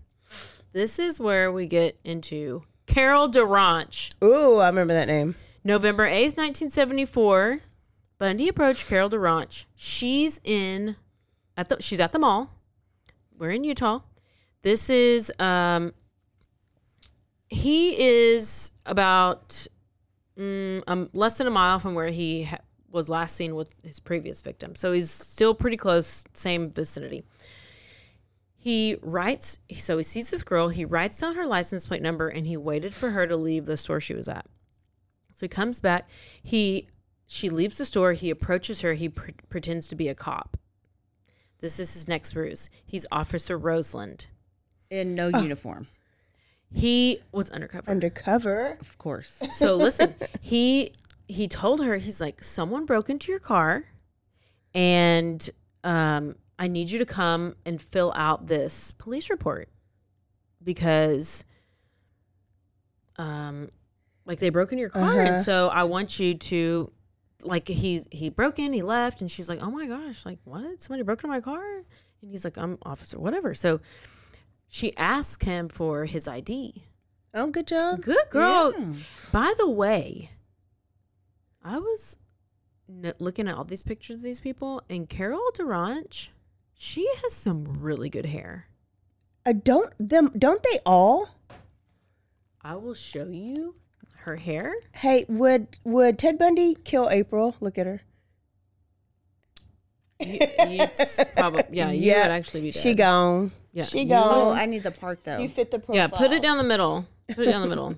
S2: this is where we get into Carol DaRonch.
S1: Ooh, I remember that name.
S2: November 8th, 1974, Bundy approached Carol DaRonch. She's in at the she's at the mall. We're in Utah. This is um he is about mm, um, less than a mile from where he ha- was last seen with his previous victim. So he's still pretty close, same vicinity. He writes, so he sees this girl, he writes down her license plate number, and he waited for her to leave the store she was at. So he comes back. He she leaves the store. He approaches her. He pre- pretends to be a cop. This is his next ruse. He's Officer Roseland.
S3: In no uniform,
S2: He was undercover.
S1: Undercover.
S3: of course.
S2: so listen, he he told her he's like someone broke into your car, and um, I need you to come and fill out this police report because um like they broke into your car
S1: Uh-huh.
S2: and so I want you to like he he broke in, he left, and she's like, Oh my gosh, like what? Somebody broke into my car? And he's like, I'm officer, whatever. So she asked him for his ID.
S1: Oh, good job.
S2: Good girl.
S3: Yeah.
S2: By the way, I was n- looking at all these pictures of these people, and Carol DaRonch, she has some really good hair.
S1: Uh, don't them? Don't they all?
S2: I will show you her hair.
S1: Hey, would would Ted Bundy kill April? Look at her.
S2: You- It's probably yeah. You
S1: Yeah,
S2: would actually be dead.
S1: She gone.
S2: Yeah.
S1: She
S2: You-
S1: gone.
S3: Oh, I need the part though.
S1: you fit the profile.
S2: Yeah, put it down the middle. Put it down the middle.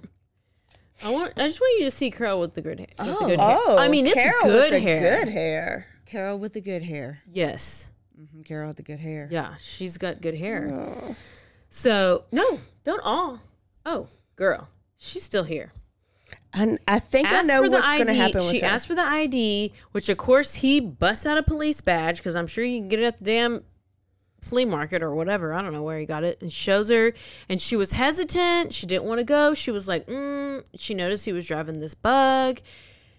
S2: I want. I just want you to see Carol with the good hair. with the good hair.
S1: Oh,
S2: I mean, it's
S1: Carol
S2: good
S1: with the
S2: hair.
S1: Good hair.
S3: Carol with the good hair.
S2: Yes.
S3: hmm Carol with the good hair.
S2: Yeah, she's got good hair.
S1: Oh.
S2: So no, don't all. Oh, girl, she's still here.
S1: And I think I know what's going to happen with
S2: She
S1: her.
S2: asked for the ID, which of course he busts out a police badge because I'm sure you can get it at the damn flea market or whatever. I don't know where he got it. And shows her, and she was hesitant. She didn't want to go. She was like, mm. she noticed he was driving this bug.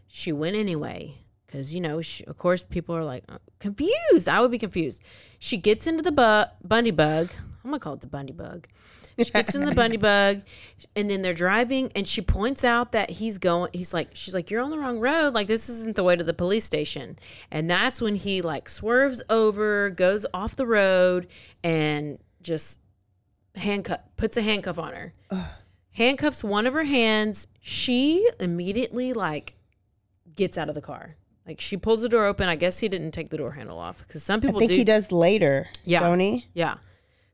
S2: She went anyway because you know, she, of course, people are like uh, confused. I would be confused. She gets into the bu- Bundy bug. I'm gonna call it the Bundy bug. She gets in the Bundy bug, and then they're driving, and she points out that he's going. He's like, she's like, you're on the wrong road. Like this isn't the way to the police station. And that's when he like swerves over, goes off the road, and just handcuff puts a handcuff on her. Handcuffs one of her hands. She immediately like gets out of the car. Like she pulls the door open. I guess he didn't take the door handle off because some people.
S1: I think
S2: do.
S1: he does later.
S2: Yeah.
S1: Don't?
S2: Yeah.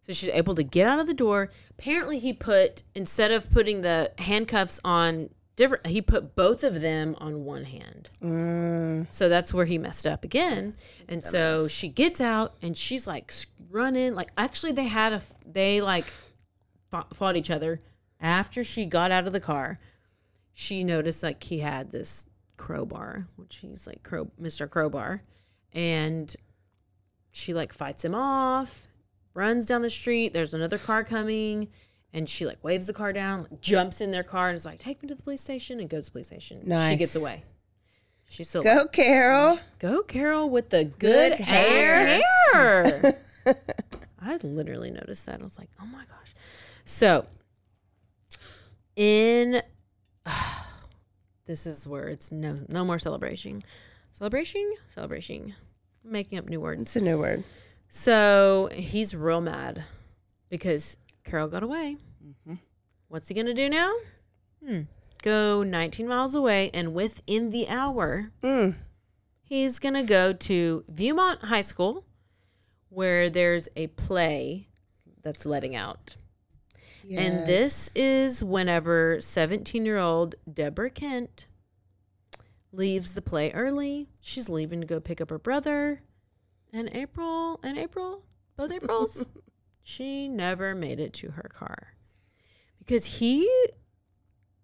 S2: So she's able to get out of the door. Apparently, he put instead of putting the handcuffs on different, he put both of them on one hand.
S1: Mm.
S2: So that's where he messed up again. And so she gets out and she's like running. Like actually, they had a they like fought, fought each other after she got out of the car. She noticed like he had this Crowbar, which he's like Crow, Mr. Crowbar, and she like fights him off, runs down the street. There's another car coming, and she like waves the car down, jumps in their car, and is like, "Take me to the police station," and goes to the police station.
S1: Nice.
S2: She gets away. She's still
S1: Go, Carol.
S2: Go, Carol, with the good,
S1: Good
S2: hair. hair. I literally noticed that. I was like, oh my gosh. So, in this is where it's no no more celebration, celebration, celebration. I'm making up new words.
S1: It's a new word.
S2: So he's real mad because Carol got away. What's he gonna do now? Hmm. Go 19 miles away, and within the hour,
S1: Mm.
S2: he's going to go to Viewmont High School where there's a play that's letting out. And this is whenever 17 year old Deborah Kent leaves the play early. She's leaving to go pick up her brother. And April, and April, both Aprils, she never made it to her car. Because he,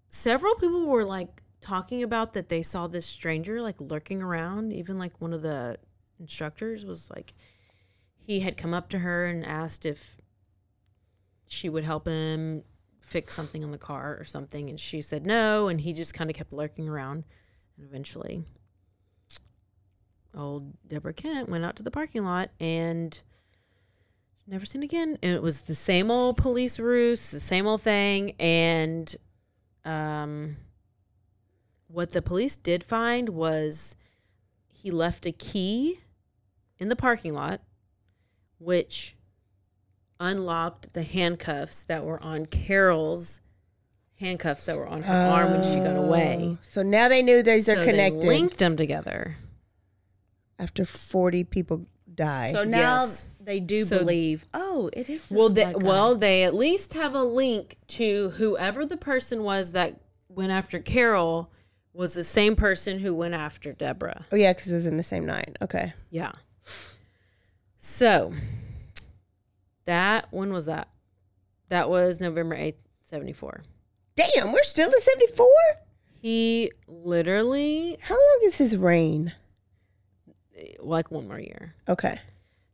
S2: several people were like talking about that they saw this stranger like lurking around. Even like one of the instructors was like, he had come up to her and asked if she would help him fix something on the car or something and she said no and he just kind of kept lurking around and eventually old deborah kent went out to the parking lot and never seen again and it was the same old police ruse the same old thing and um what the police did find was he left a key in the parking lot which unlocked the handcuffs that were on Carol's handcuffs that were on her arm when she got away.
S1: Oh, So now they knew these
S2: So
S1: are
S2: they
S1: connected
S2: linked them together.
S1: After 40 people die.
S3: So now
S2: Yes.
S3: they do
S2: So-
S3: believe. Oh, it is. This
S2: Well, they,
S3: guy.
S2: well, they at least have a link to whoever the person was that went after Carol was the same person who went after Deborah.
S1: oh, yeah, because it was in the same night. Okay.
S2: Yeah. So that when was that? That was November eighth, seventy four.
S1: Damn, we're still in 74?
S2: He literally
S1: How long is his reign?
S2: Like one more year.
S1: Okay.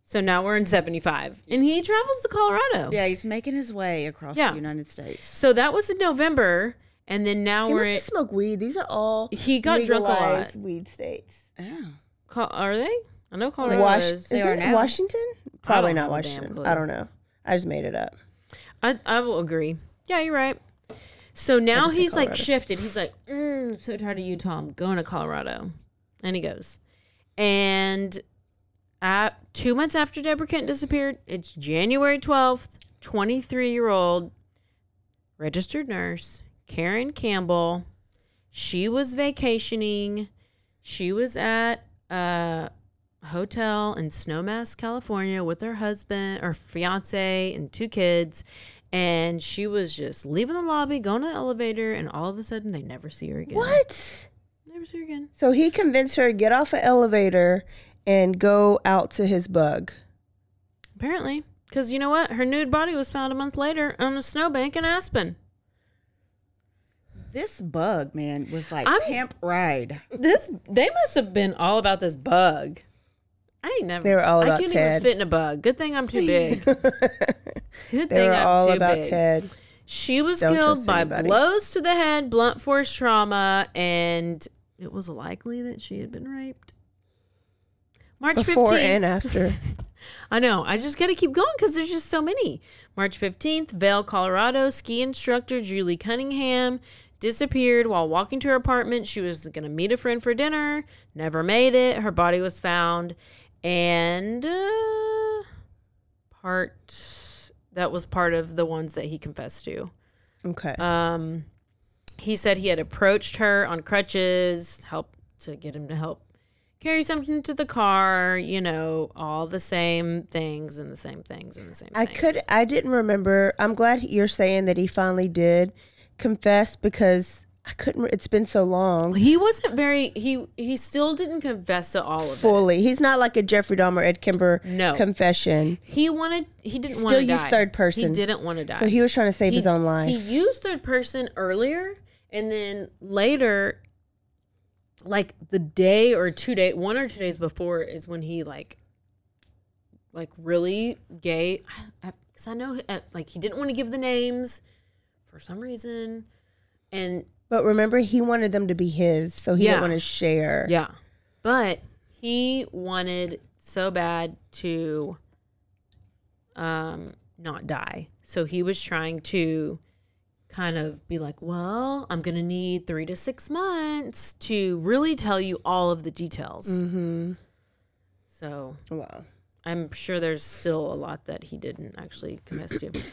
S2: So now we're in 75 and he travels to Colorado.
S3: yeah, he's making his way across
S2: Yeah.
S3: the United States.
S2: So that was in November and then now
S1: He
S2: we're
S1: must
S2: in
S1: have smoked weed. These are all
S2: he got drunk a lot.
S1: legalized weed states.
S3: Oh,
S2: Col- are they? I know Colorado
S1: Wash-
S2: is.
S1: is
S3: They
S1: it
S3: are
S1: in
S3: now.
S1: Washington? Probably not
S2: have a damn
S1: Washington.
S2: clue.
S1: I don't know. I just made it up.
S2: I, I will agree. Yeah, you're right. So now
S1: just said
S2: he's like
S1: Colorado.
S2: shifted. He's like, mm, I'm so tired of Utah. I'm going to Colorado. And he goes. And two months after Deborah Kent disappeared, it's January 12th, 23 year old registered nurse Caryn Campbell. She was vacationing. She was at a hotel in Snowmass, California with her husband or fiance and two kids. And she was just leaving the lobby, going to the elevator, and all of a sudden they never see her again.
S1: What?
S2: Never see her again.
S1: So he convinced her to get off an elevator and go out to his bug.
S2: Apparently. Because you know what? Her nude body was found a month later on a snowbank in Aspen.
S3: this bug man was like
S2: I'm-
S3: pimp ride.
S2: This they must have been all about this bug. I ain't never.
S1: They were all
S2: I
S1: about
S2: can't
S1: Ted.
S2: even fit in a bug. Good thing I'm too big. Good
S1: They
S2: thing
S1: were
S2: I'm
S1: all
S2: too
S1: about
S2: big.
S1: Ted.
S2: She was
S1: Don't
S2: killed by
S1: anybody.
S2: blows to the head, blunt force trauma, and it was likely that she had been raped. March
S1: Before
S2: 15th.
S1: and after.
S2: I know. I just got to keep going because there's just so many. March 15th, Vail, Colorado, ski instructor Julie Cunningham disappeared while walking to her apartment. She was going to meet a friend for dinner, never made it. Her body was found. And uh, part that was part of the ones that he confessed to.
S1: Okay.
S2: Um, he said he had approached her on crutches, help to get him to help carry something to the car. You know, all the same things and the same things and the same.
S1: I
S2: things.
S1: could I didn't remember. I'm glad you're saying that he finally did confess because I couldn't it's been so long.
S2: He wasn't very. He he still didn't confess to all of it.
S1: Fully. He's not like a Jeffrey Dahmer Ed Kemper
S2: No.
S1: confession.
S2: He wanted. He didn't want to die.
S1: Still use
S2: die.
S1: third person.
S2: He didn't want to die.
S1: So he was trying to save
S2: He-
S1: his own life.
S2: He used third person earlier, and then later, like the day or two day, one or two days before is when he like, like really gay. Because I, I, know uh, like he didn't want to give the names for some reason, and
S1: But remember, he wanted them to be his, so he
S2: Yeah.
S1: didn't want to share.
S2: Yeah. But he wanted so bad to um not die. So he was trying to kind of be like, "Well, I'm going to need 3 to 6 months to really tell you all of the details."
S1: Mm-hmm.
S2: So,
S1: Wow.
S2: I'm sure there's still a lot that he didn't actually confess to.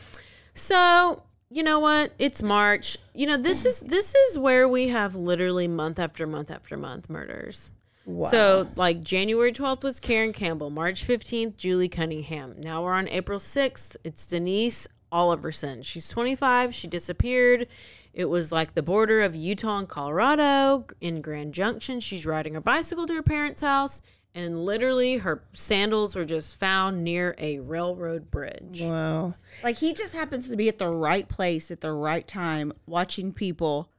S2: So, you know what? It's March. You know, this is this is where we have literally month after month after month murders.
S1: Wow.
S2: So, like January 12th was Caryn Campbell, March 15th, Julie Cunningham. Now we're on April 6th. It's Denise Oliverson. She's 25. She disappeared. It was like the border of Utah and Colorado in Grand Junction. She's riding her bicycle to her parents' house, and literally her sandals were just found near a railroad bridge.
S1: wow.
S3: Like he just happens to be at the right place at the right time, watching people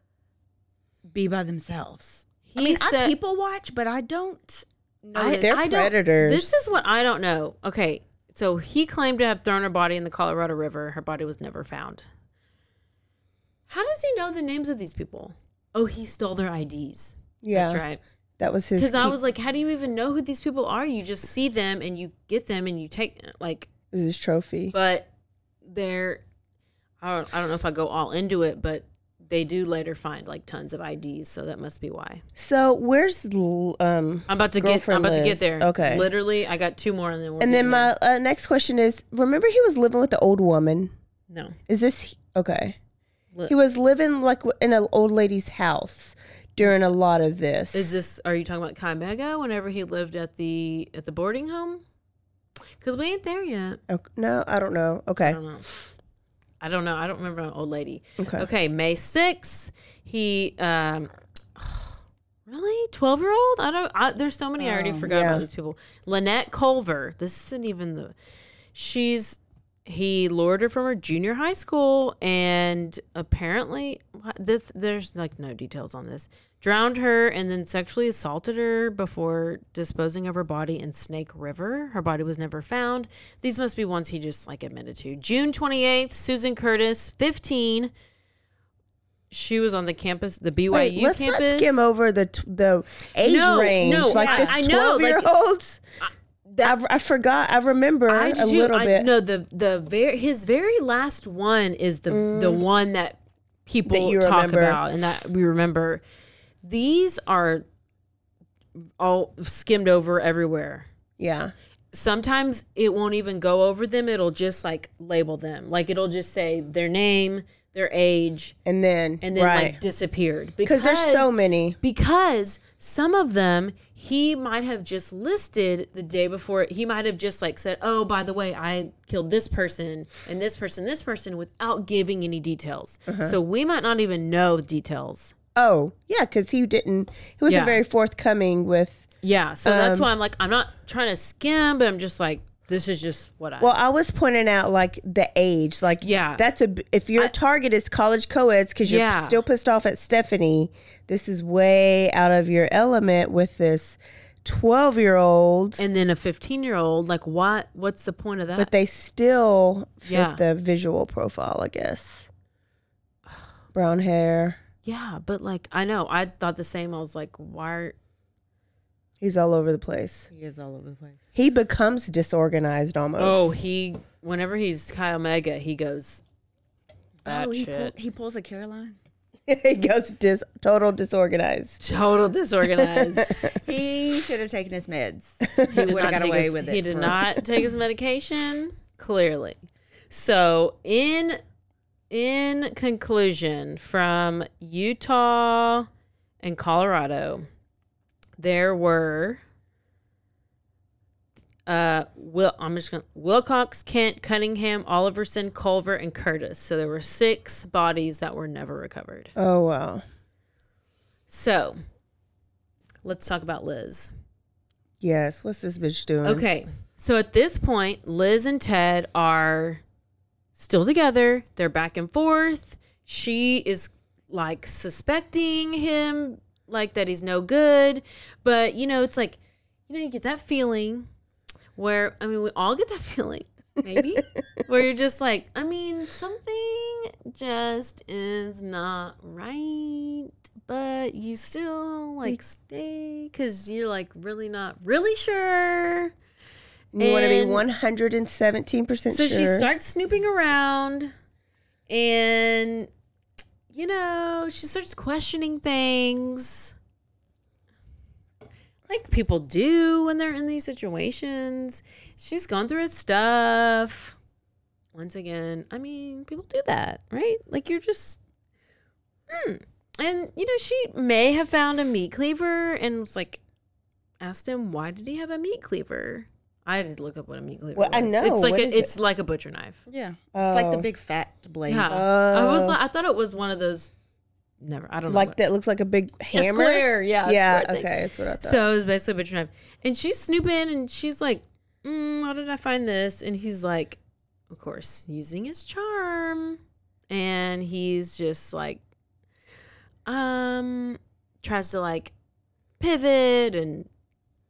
S3: be by themselves. I mean,
S2: said-
S3: I people watch, but I don't. Know
S2: I-
S3: that-
S1: They're
S2: don't-
S1: predators.
S2: This is what I don't know. Okay, so he claimed to have thrown her body in the Colorado River. Her body was never found. How does he know the names of these people? Oh, he stole their IDs.
S1: Yeah.
S2: That's right.
S1: That was his.
S2: Because I was like, how do you even know who these people are? You just see them and you get them and you take like,
S1: it was his trophy.
S2: but they're. I don't, I don't know if I go all into it, but they do later find like tons of IDs, so that must be why.
S1: So where's um?
S2: I'm about to get. I'm about to get there.
S1: Okay.
S2: Literally, I got two more, and then we're
S1: and then my uh, next question is: Remember, he was living with the old woman.
S2: no.
S1: Is this okay?
S2: Li-
S1: He was living like in an old lady's house during a lot of this.
S2: Is this? Are you talking about Chi Omega? Whenever he lived at the at the boarding home? Because we ain't there yet.
S1: Ok- no, I don't know.
S2: I
S1: Okay,
S2: don't know. I don't know. I don't remember an old lady.
S1: Okay.
S2: Okay. May sixth. He um. Really, twelve year old? I don't. I, there's so many I already forgot
S1: Oh, yeah.
S2: about these people. Lynette Culver. This isn't even the. She's. He lured her from her junior high school and apparently this there's like no details on this. Drowned her and then sexually assaulted her before disposing of her body in Snake River. Her body was never found. These must be ones he just like admitted to. June 28th, Susan Curtis, 15. She was on the campus, the BYU
S1: Wait, let's
S2: campus.
S1: not skim over the t- the age
S2: No,
S1: range.
S2: no,
S1: like
S2: I-
S1: this
S2: I know,
S1: twelve
S2: like-
S1: year olds. I, I forgot. I remember
S2: I
S1: a
S2: do-
S1: little
S2: I-
S1: bit.
S2: No, the the very his very last one is the the one that people
S1: Mm. That
S2: talk
S1: remember.
S2: about and that we remember. These are all skimmed over everywhere.
S1: yeah,
S2: Sometimes it won't even go over them. It'll just like label them. Like it'll just say their name, their age,
S1: and then
S2: and then
S1: right
S2: like disappeared.
S1: because there's so many.
S2: because some of them he might have just listed the day before he might have just like said oh by the way i killed this person and this person this person without giving any details
S1: Uh-huh.
S2: so we might not even know details
S1: Oh yeah, because he didn't. He wasn't
S2: Yeah.
S1: very forthcoming with.
S2: yeah so that's
S1: Um,
S2: why i'm like i'm not trying to skim but i'm just like this is just what i
S1: Well, I was pointing out like the age. Like
S2: Yeah.
S1: that's a. If your target is college co-eds because you're
S2: Yeah.
S1: still pissed off at Stephanie, this is way out of your element with this twelve year old.
S2: and then a 15 year old like what what's the point of that
S1: but they still fit
S2: Yeah.
S1: the visual profile, I guess. Brown hair.
S2: yeah but like i know i thought the same i was like why are,
S1: He's all over the place.
S3: He is all over the place.
S1: He becomes disorganized almost.
S2: oh he whenever he's Chi Omega he goes that
S3: oh, he,
S2: shit
S3: pull, he pulls a Caroline.
S1: he goes dis total disorganized.
S2: total disorganized.
S3: He should have taken his meds.
S2: he
S3: would have got away
S2: his-
S3: with it.
S2: He did
S3: for-
S2: not take his medication. Clearly, so in in conclusion, from Utah and Colorado, there were. Uh, Will I'm just gonna Wilcox, Kent, Cunningham, Oliverson, Culver, and Curtis. So there were six bodies that were never recovered.
S1: Oh wow.
S2: So let's talk about Liz.
S1: Yes. What's this bitch doing?
S2: Okay. So at this point, Liz and Ted are still together. They're back and forth. She is like suspecting him like that he's no good, but you know, it's like you know, you get that feeling where I mean, we all get that feeling, maybe, where you're just like, I mean, something just is not right, but you still like stay because you're like really not really sure.
S1: You want to be 117%
S2: So
S1: sure.
S2: she starts snooping around and you know, she starts questioning things. Like people do when they're in these situations. She's gone through stuff. Once again, I mean, people do that, right? Like you're just hmm. And you know, she may have found a meat cleaver and was like asked him why did he have a meat cleaver? I had to look up what a meat cleaver
S1: Well, I know.
S2: It's like
S1: What
S2: a,
S1: is
S2: it's
S1: it?
S2: like a butcher knife.
S3: Yeah. It's like the
S1: Oh.
S3: big fat blade.
S2: Yeah. I was
S1: Oh.
S2: like, I thought it was one of those never I don't know.
S1: like that looks like a big
S2: a
S1: hammer.
S2: square, yeah. a
S1: yeah,
S2: square thing.
S1: okay, that's what I thought.
S2: So it was basically a butcher knife. And she's snooping and she's like, mm, how did I find this? And he's like, of course, using his charm. And he's just like, um, tries to like pivot and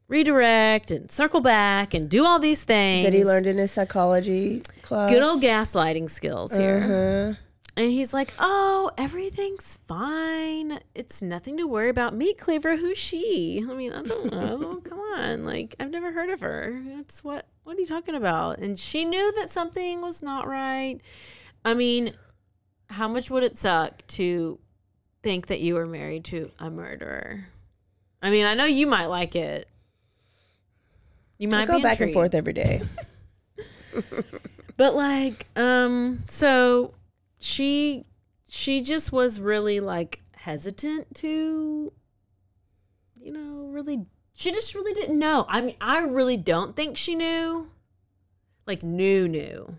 S2: redirect and circle back and do all these things
S1: that he learned in his psychology class.
S2: Good old gaslighting skills here.
S1: Uh-huh.
S2: And he's like, "Oh, everything's fine. It's nothing to worry about." Meat cleaver, who's she? I mean, I don't know. Come on, like I've never heard of her. That's what? What are you talking about? And she knew that something was not right. I mean, how much would it suck to think that you were married to a murderer? I mean, I know you might like it. You
S1: I
S2: might
S1: go
S2: be
S1: back and forth every day.
S2: But like, um, so she she just was really like hesitant to, you know, really. She just really didn't know. I mean, I really don't think she knew. Like knew knew.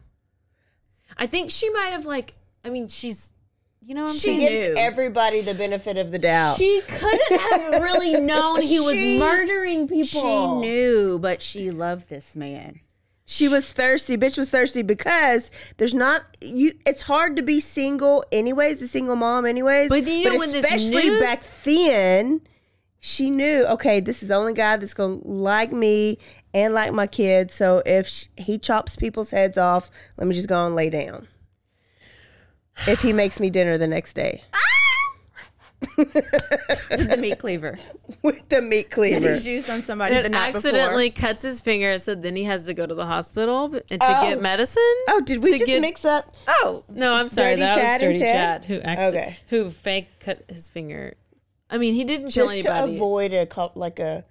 S2: I think she might have like. I mean, she's. You know what I'm saying?
S1: she
S2: saying?
S1: gives
S2: Knew.
S1: everybody the benefit of the doubt.
S2: She couldn't have really known he was
S3: She-
S2: murdering people.
S3: She knew, but she loved this man.
S1: She was thirsty. Bitch was thirsty because there's not you. It's hard to be single, anyways. A single mom, anyways.
S2: But you know when this
S1: especially
S2: news-
S1: back then, she knew. Okay, this is the only guy that's gonna like me and like my kids. So if sh- he chops people's heads off, let me just go and lay down. If he makes me dinner the next day With
S3: the meat cleaver.
S1: with the meat cleaver.
S3: He's used on somebody
S2: And
S3: the night
S2: accidentally cuts his finger, so then he has to go to the hospital and to
S1: Oh.
S2: get medicine.
S1: Oh, did we just
S2: get-
S1: mix up?
S2: Oh no, I'm sorry.
S1: Dirty
S2: that
S1: Chad
S2: was Dirty
S1: Ted?
S2: Chad who acci-
S1: Okay.
S2: who fake cut his finger. I mean, he didn't kill
S1: Just to
S2: anybody.
S1: avoid a co- like a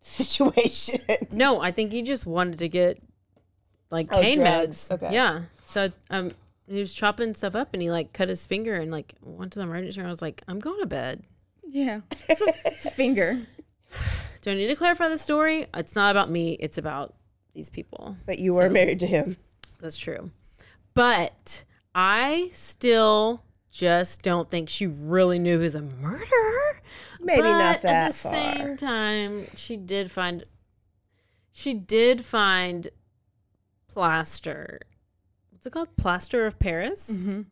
S1: situation.
S2: no, I think he just wanted to get like
S1: Oh,
S2: pain
S1: drugs.
S2: meds.
S1: Okay.
S2: Yeah. So um, he was chopping stuff up and he like cut his finger and like went to the emergency room. I was like, I'm going to bed.
S3: Yeah. It's a, it's a finger.
S2: Do I need to clarify the story? It's not about me. It's about these people.
S1: But you were married to him.
S2: That's true. But I still just don't think she really knew he was a murderer.
S1: Maybe
S2: But
S1: not that
S2: At the
S1: far.
S2: same time, she did find she did find plaster. What's it called? Plaster of Paris?
S3: Mm-hmm.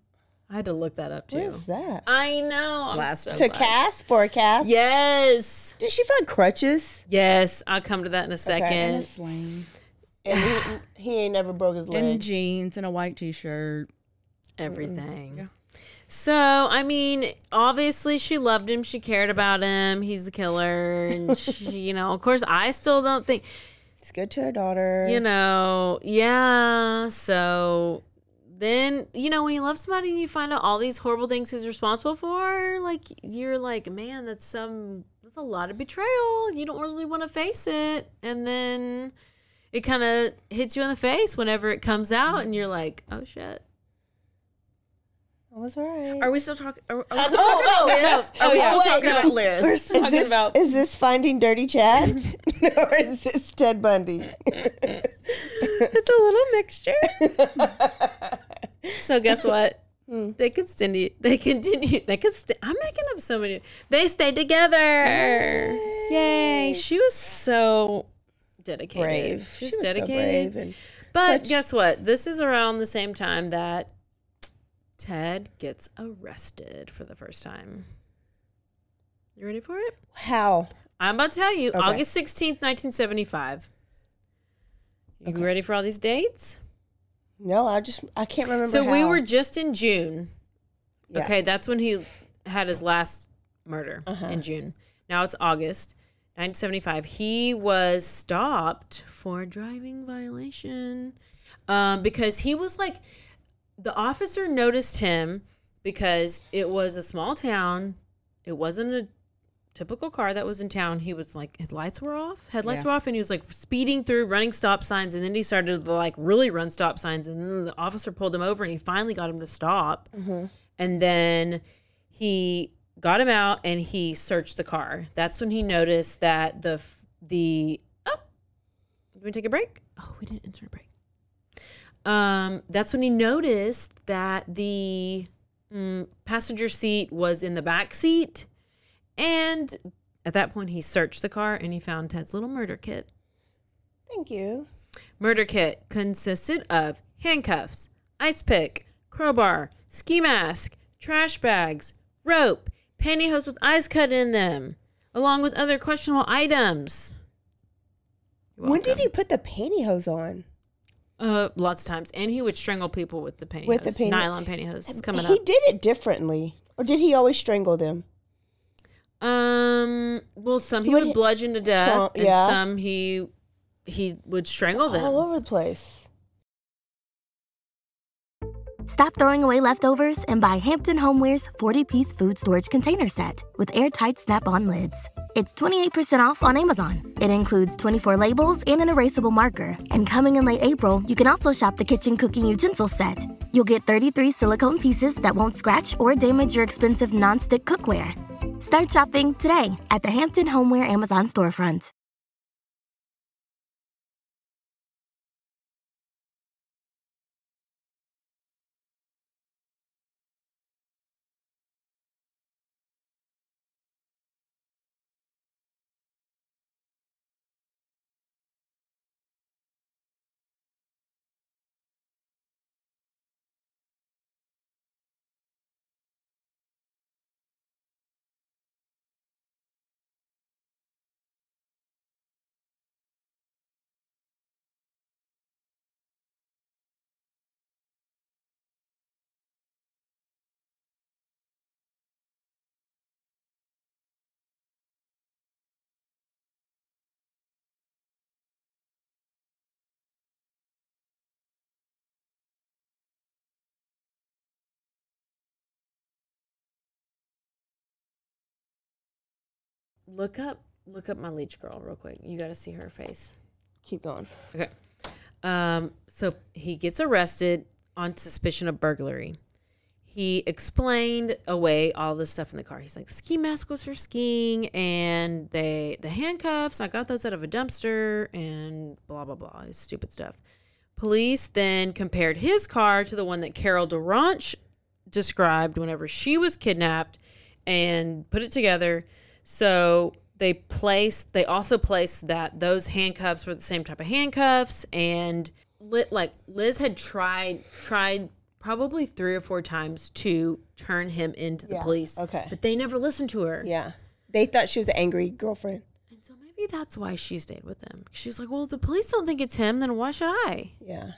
S2: I had to look that up too.
S1: What is that?
S2: I know. I'm
S3: Plaster.
S2: so
S1: to
S2: glad.
S1: cast for cast?
S2: Yes.
S1: Did she find crutches?
S2: Yes. I'll come to that in a second.
S3: And a
S2: second.
S3: sling.
S1: And he, he ain't never broke his
S3: And
S1: leg.
S3: jeans and a white t-shirt.
S2: everything.
S3: Yeah.
S2: So, I mean, obviously she loved him. She cared about him. He's the killer. And, she, you know, of course, I still don't think,
S1: It's good to her daughter.
S2: you know, yeah. So then, you know, when you love somebody and you find out all these horrible things he's responsible for, like, you're like, man, that's some, that's a lot of betrayal. You don't really want to face it. And then it kind of hits you in the face whenever it comes out and you're like, oh shit.
S1: I was right.
S3: Are we still talking? Are, are we still
S1: oh,
S3: talking
S1: oh,
S3: about
S1: no.
S3: Liz? Are we
S2: Oh,
S3: still talking
S2: No.
S3: about Liz?
S1: is,
S2: talking
S1: this,
S2: about-
S1: is this finding Dirty Chad? or is this Ted Bundy?
S2: it's a little mixture. so guess what?
S1: Hmm.
S2: They continue. They continue. They could. St- I'm making up so many. They stayed together. Yay! She was so dedicated.
S1: brave.
S2: She's
S1: she was
S2: dedicated.
S1: so brave. And
S2: But
S1: such-
S2: guess what? This is around the same time that Ted gets arrested for the first time. You ready for it?
S1: How?
S2: I'm about to tell you.
S1: Okay.
S2: August 16th, 1975. You ready for all these dates?
S1: No, I just I can't remember.
S2: So we were just in June.
S1: Yeah.
S2: Okay, that's when he had his last murder
S1: Uh-huh.
S2: in June. Now it's August 1975. He was stopped for driving violation um, because he was like, the officer noticed him because it was a small town. It wasn't a typical car that was in town. He was like, his lights were off, headlights
S1: Yeah.
S2: were off, and he was like speeding through, running stop signs. And then he started to like really run stop signs. And then the officer pulled him over and he finally got him to stop. Mm-hmm. And then he got him out and he searched the car. That's when he noticed that the, the, oh, did we take a break? Oh, we didn't insert a break. Um, that's when he noticed that the mm, passenger seat was in the back seat. And at that point, he searched the car and he found Ted's little murder kit.
S1: Thank you.
S2: Murder kit consisted of handcuffs, ice pick, crowbar, ski mask, trash bags, rope, pantyhose with eyes cut in them, along with other questionable items.
S1: When did he put the pantyhose on?
S2: Uh, lots of times, and he would strangle people with the pantyhose,
S1: With the panty-
S2: nylon pantyhose. Coming
S1: he
S2: up.
S1: did it differently, or did he always strangle them?
S2: Um, well, some he,
S1: He
S2: would,
S1: would
S2: bludgeon to death,
S1: trump-
S2: and some he he would strangle them.
S1: All over the place.
S4: Stop throwing away leftovers and buy Hampton Homeware's 40 piece food storage container set with airtight snap on lids. It's 28% off on Amazon. It includes 24 labels and an erasable marker. And coming in late April, you can also shop the kitchen cooking utensil set. You'll get 33 silicone pieces that won't scratch or damage your expensive nonstick cookware. Start shopping today at the Hampton Homeware Amazon storefront.
S2: Look up, look up my leech girl real quick. You got to see her face.
S1: Keep going.
S2: Okay. Um, so he gets arrested on suspicion of burglary. He explained away all the stuff in the car. He's like, ski mask was for skiing, and they the handcuffs. I got those out of a dumpster, and blah blah blah. Stupid stuff. Police then compared his car to the one that Carol DaRonch described whenever she was kidnapped, and put it together. So they placed. They also placed that those handcuffs were the same type of handcuffs, and lit like Liz had tried tried probably three or four times to turn him into the
S1: Yeah,
S2: police.
S1: okay.
S2: but they never listened to her.
S1: Yeah. They thought she was an angry girlfriend.
S2: And so maybe that's why she stayed with him. She's like, well, if the police don't think it's him, then why should I?
S1: Yeah.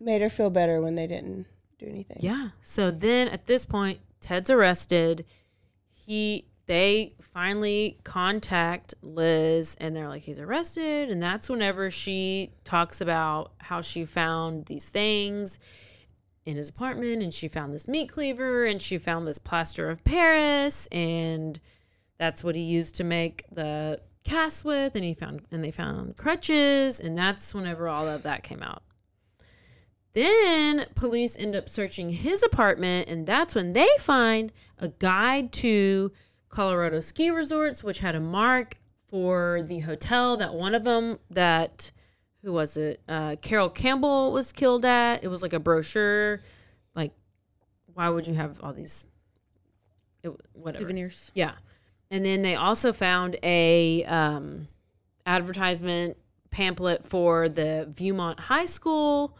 S1: Made her feel better when they didn't do anything.
S2: Yeah. So then at this point, Ted's arrested. He they finally contact Liz and they're like he's arrested and that's whenever she talks about how she found these things in his apartment and she found this meat cleaver and she found this plaster of Paris and that's what he used to make the cast with and he found and they found crutches and that's whenever all of that came out. Then police end up searching his apartment, and that's when they find a guide to Colorado ski resorts, which had a mark for the hotel that one of them that who was it? Uh, Carol Campbell was killed at. It was like a brochure. Like, why would you have all these? It, whatever.
S3: Souvenirs.
S2: Yeah. And then they also found a um, advertisement pamphlet for the Viewmont High School.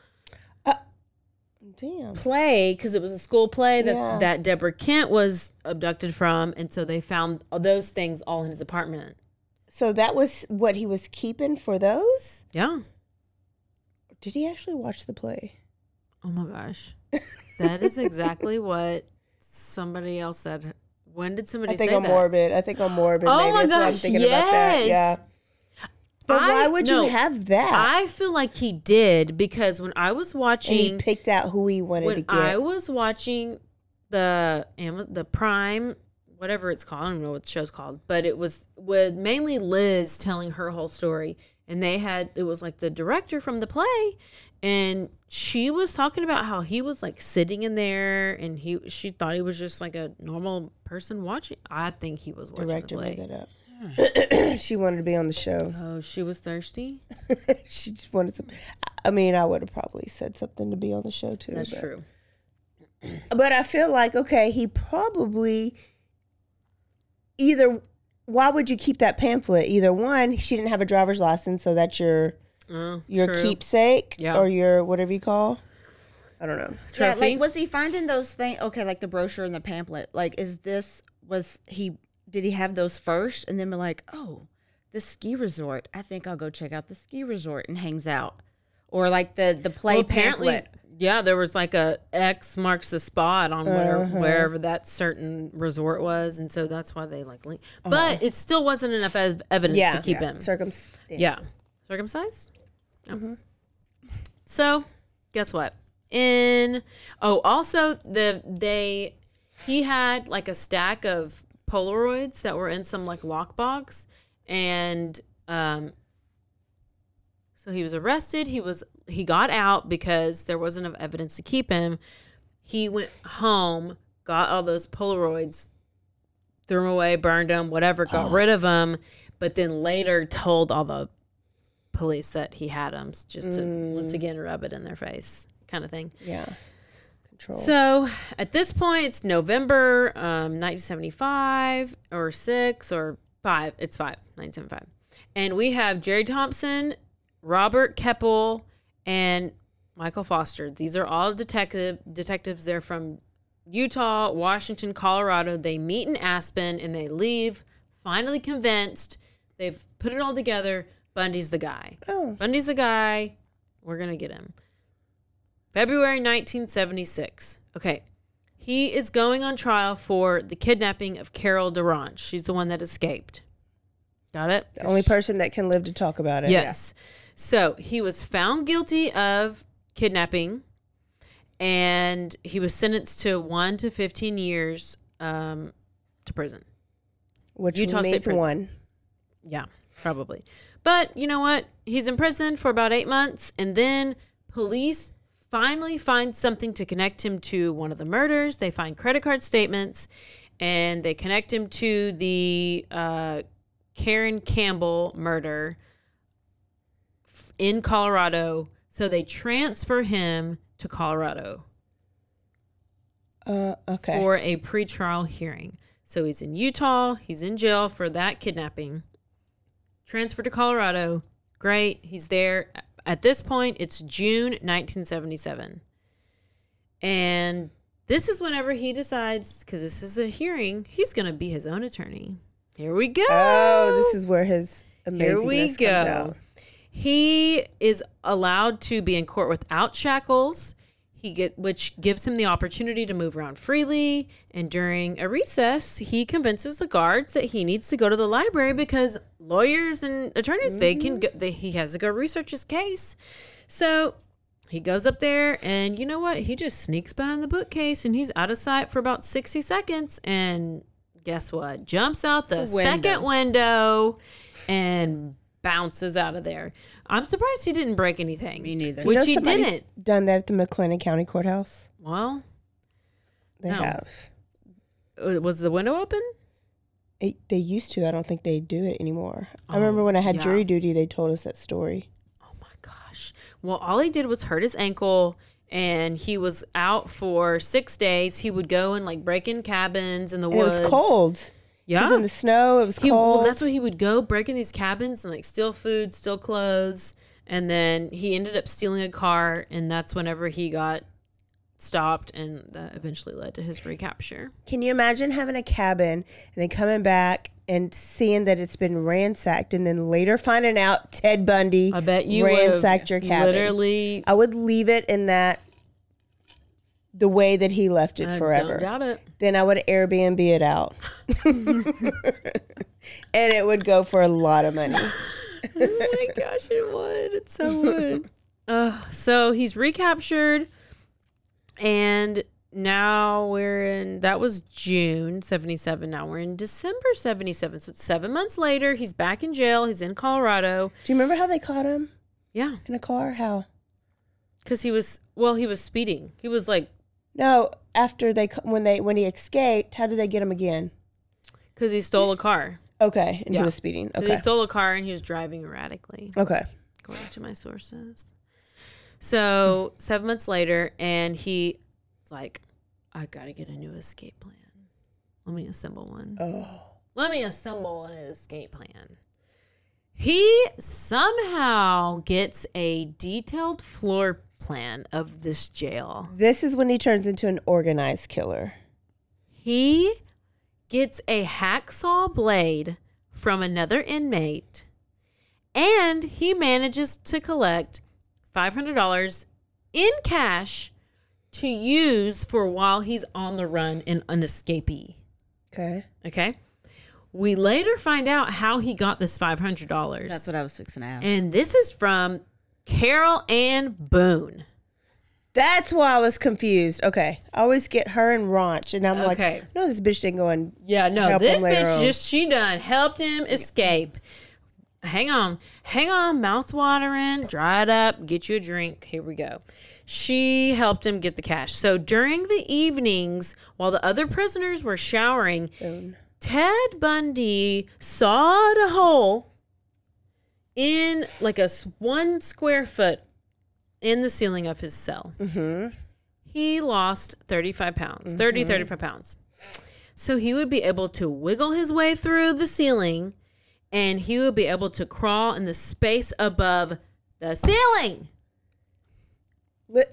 S1: Damn.
S2: play because it was a school play that
S1: Yeah.
S2: that Deborah Kent was abducted from, and so they found those things all in his apartment.
S1: So that was what he was keeping for those?
S2: Yeah.
S1: Did he actually watch the play?
S2: Oh my gosh, that is exactly what somebody else said. When did somebody
S1: I think
S2: say
S1: I'm
S2: that?
S1: morbid. I think I'm morbid.
S2: Oh
S1: Maybe
S2: my
S1: that's why I'm
S2: gosh,
S1: thinking about that.
S2: yes.
S1: Yeah. But
S2: I-
S1: why would
S2: no,
S1: you have that?
S2: I feel like he did because when I was
S1: and he picked out who he wanted to get.
S2: I was watching the the Prime, whatever it's called, I don't know what the show's called, but it was with mainly Liz telling her whole story, and they had it was like the director from the play, and she was talking about how he was like sitting in there, and he she thought he was just like a normal person watching. I think he was watching
S1: Director
S2: the
S1: made
S2: play.
S1: that up. she wanted to be on the show.
S2: Oh, she was thirsty.
S1: she just wanted some. I mean, I would have probably said something to be on the show too.
S2: That's
S1: but-
S2: true.
S1: But I feel like okay, he probably either. Why would you keep that pamphlet? Either one, she didn't have a driver's license, so that's your
S2: Oh,
S1: your
S2: true.
S1: keepsake
S2: Yeah.
S1: or your whatever you call. I don't know.
S3: Yeah,
S2: Trophy?
S3: like was he finding those things? Okay, like the brochure and the pamphlet. Like, is this was he? Did he have those first and then be like, oh, the ski resort? I think I'll go check out the ski resort and hangs out, or like the the play
S2: Well, apparently,
S3: pamphlet.
S2: yeah, there was like a X marks the spot on whatever,
S1: Uh-huh.
S2: wherever that certain resort was, and so that's why they like link.
S1: Uh-huh.
S2: But it still wasn't enough ev- evidence
S1: Yeah,
S2: to keep
S1: yeah.
S2: him.
S1: Circumstance.
S2: yeah, circumcised. Yeah.
S1: Mm-hmm.
S2: So, guess what? In oh, also the they he had like a stack of Polaroids that were in some like lockbox, and um, so he was arrested. He was he got out because there wasn't enough evidence to keep him. He went home, got all those Polaroids, threw them away, burned them, whatever, got rid of them, but then later told all the police that he had them just to once again rub it in their face, kind of thing.
S1: Yeah. Control.
S2: So at this point, it's November um, 1975 or six or five. It's five, 1975. And we have Jerry Thompson, Robert Keppel, and Michael Foster. These are all detective detectives. They're from Utah, Washington, Colorado. They meet in Aspen and they leave finally convinced. They've put it all together. Bundy's the guy.
S1: oh,
S2: Bundy's the guy. We're going to get him. February 1976. Okay. He is going on trial for the kidnapping of Carol DaRonch. She's the one that escaped. Got it?
S1: the only person that can live to talk about it.
S2: Yes. So he was found guilty of kidnapping and he was sentenced to 1 to 15 years um, to prison.
S1: Which
S2: Utah State
S1: means
S2: prison.
S1: one.
S2: Yeah, probably. But you know what? He's in prison for about eight months, and then police finally find something to connect him to one of the murders. They find credit card statements, and they connect him to the uh, Caryn Campbell murder in Colorado. So they transfer him to Colorado
S1: Uh, okay.
S2: for a pretrial hearing. So he's in Utah. He's in jail for that kidnapping. Transferred to Colorado. Great. He's there. At this point, it's June 1977. And this is whenever he decides, because this is a hearing, he's going to be his own attorney. Here we go.
S1: oh, this is where his amazingness
S2: Here we
S1: comes
S2: go.
S1: out.
S2: He is allowed to be in court without shackles. He get which gives him the opportunity to move around freely. And during a recess, he convinces the guards that he needs to go to the library because lawyers and attorneys they can go, they, he has to go research his case. So he goes up there, and you know what? He just sneaks behind the bookcase, and he's out of sight for about sixty seconds. And guess what? Jumps out the,
S3: The window.
S2: second window and bounces out of there. I'm surprised he didn't break anything.
S3: Me neither.
S1: You
S2: Which
S1: know
S2: he
S1: somebody's
S2: didn't.
S1: Done that at the McLennan County Courthouse.
S2: Well,
S1: They
S2: No.
S1: have.
S2: uh, was the window open?
S1: It, they used to. I don't think they do it anymore. I
S2: Oh,
S1: remember when I had
S2: yeah.
S1: jury duty, they told us that story.
S2: Oh my gosh. Well, all he did was hurt his ankle and he was out for six days. He would go and like break in cabins in the
S1: And
S2: woods.
S1: it was cold.
S2: Yeah.
S1: was in the snow. It was
S2: He,
S1: cold.
S2: well, that's what he would go break in these cabins and like steal food, steal clothes, and then he ended up stealing a car, and that's whenever he got stopped, and that eventually led to his recapture.
S1: Can you imagine having a cabin and then coming back and seeing that it's been ransacked and then later finding out Ted Bundy
S2: I bet you
S1: ransacked your cabin?
S2: Literally,
S1: I would leave it in that the way that he left it
S2: I
S1: forever.
S2: don't doubt it.
S1: Then I would Airbnb it out. and it would go for a lot of money.
S2: oh my gosh, it would. It so would. Uh, so he's recaptured, and now we're in. That was June '77. Now we're in December '77. So it's seven months later. He's back in jail. He's in Colorado.
S1: Do you remember how they caught him
S2: Yeah,
S1: in a car? How?
S2: because he was well. He was speeding. He was like
S1: No, after they when they when he escaped, how did they get him again?
S2: because he stole a car.
S1: Okay, and
S2: Yeah.
S1: he was speeding. Okay.
S2: He stole a car and he was driving erratically.
S1: okay.
S2: according to my sources. So seven months later, and he's like, I gotta get a new escape plan. Let me assemble one.
S1: Oh.
S2: Let me assemble an escape plan. He somehow gets a detailed floor plan of this jail.
S1: This is when he turns into an organized killer.
S2: He gets a hacksaw blade from another inmate and he manages to collect $500 in cash to use for while he's on the run and an escapee.
S1: Okay.
S2: Okay. We later find out how he got this $500.
S3: That's what I was fixing to ask.
S2: and this is from Carol Ann Boone.
S1: That's why I was confused. Okay. I always get her and Raunch, and I'm
S2: Okay.
S1: like, no, this bitch didn't go and
S2: Yeah, no,
S1: help
S2: this
S1: him later
S2: bitch
S1: on.
S2: just she done helped him escape. Hang on, hang on, mouth watering, dry it up, get you a drink. Here we go. She helped him get the cash. So during the evenings, while the other prisoners were showering, Ted Bundy sawed a hole in like a one square foot in the ceiling of his cell. Mm-hmm. He lost 35 pounds, 30, mm-hmm. 35 pounds. So he would be able to wiggle his way through the ceiling and he would be able to crawl in the space above the ceiling.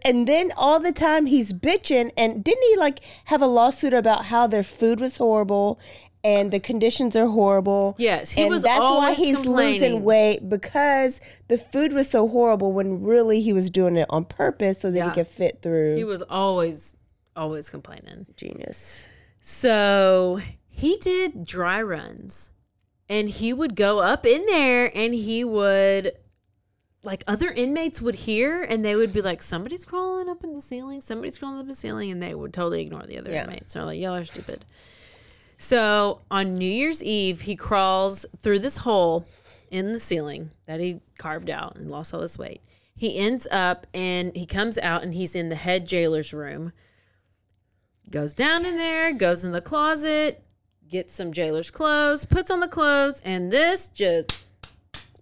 S1: And then all the time he's bitching, and didn't he like have a lawsuit about how their food was horrible and the conditions are horrible?
S2: Yes, he
S1: and
S2: was
S1: that's why he's losing weight because the food was so horrible. When really he was doing it on purpose so that
S2: Yeah.
S1: he could fit through.
S2: He was always, always complaining.
S1: genius.
S2: So he did dry runs and he would go up in there and he would like other inmates would hear and they would be like somebody's crawling up in the ceiling somebody's crawling up in the ceiling and they would totally ignore the other
S1: Yeah.
S2: inmates they're like y'all are stupid so on new year's eve he crawls through this hole in the ceiling that he carved out and lost all this weight he ends up and he comes out and he's in the head jailer's room goes down in there, goes in the closet, gets some jailer's clothes, puts on the clothes, and this just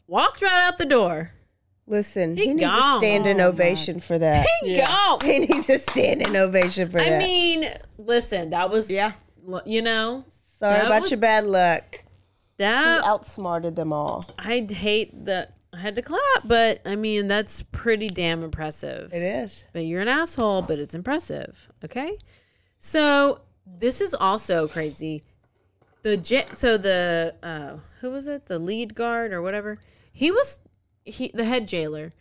S2: walked right out the door.
S1: Listen,
S2: He
S1: he, needs
S2: gone.
S1: a standing
S2: Oh,
S1: ovation for that.
S2: He Go.
S1: He needs a standing ovation for
S2: I
S1: that.
S2: I mean, listen, that was
S3: Yeah.
S2: You know,
S1: Sorry about
S2: was-
S1: your bad luck. He
S2: that
S1: outsmarted them all.
S2: I hate that I had to clap, but I mean that's pretty damn impressive.
S1: It is.
S2: but you're an asshole, but it's impressive. Okay. So this is also crazy. The j- so the uh, who was it? The lead guard or whatever. He was he the head jailer.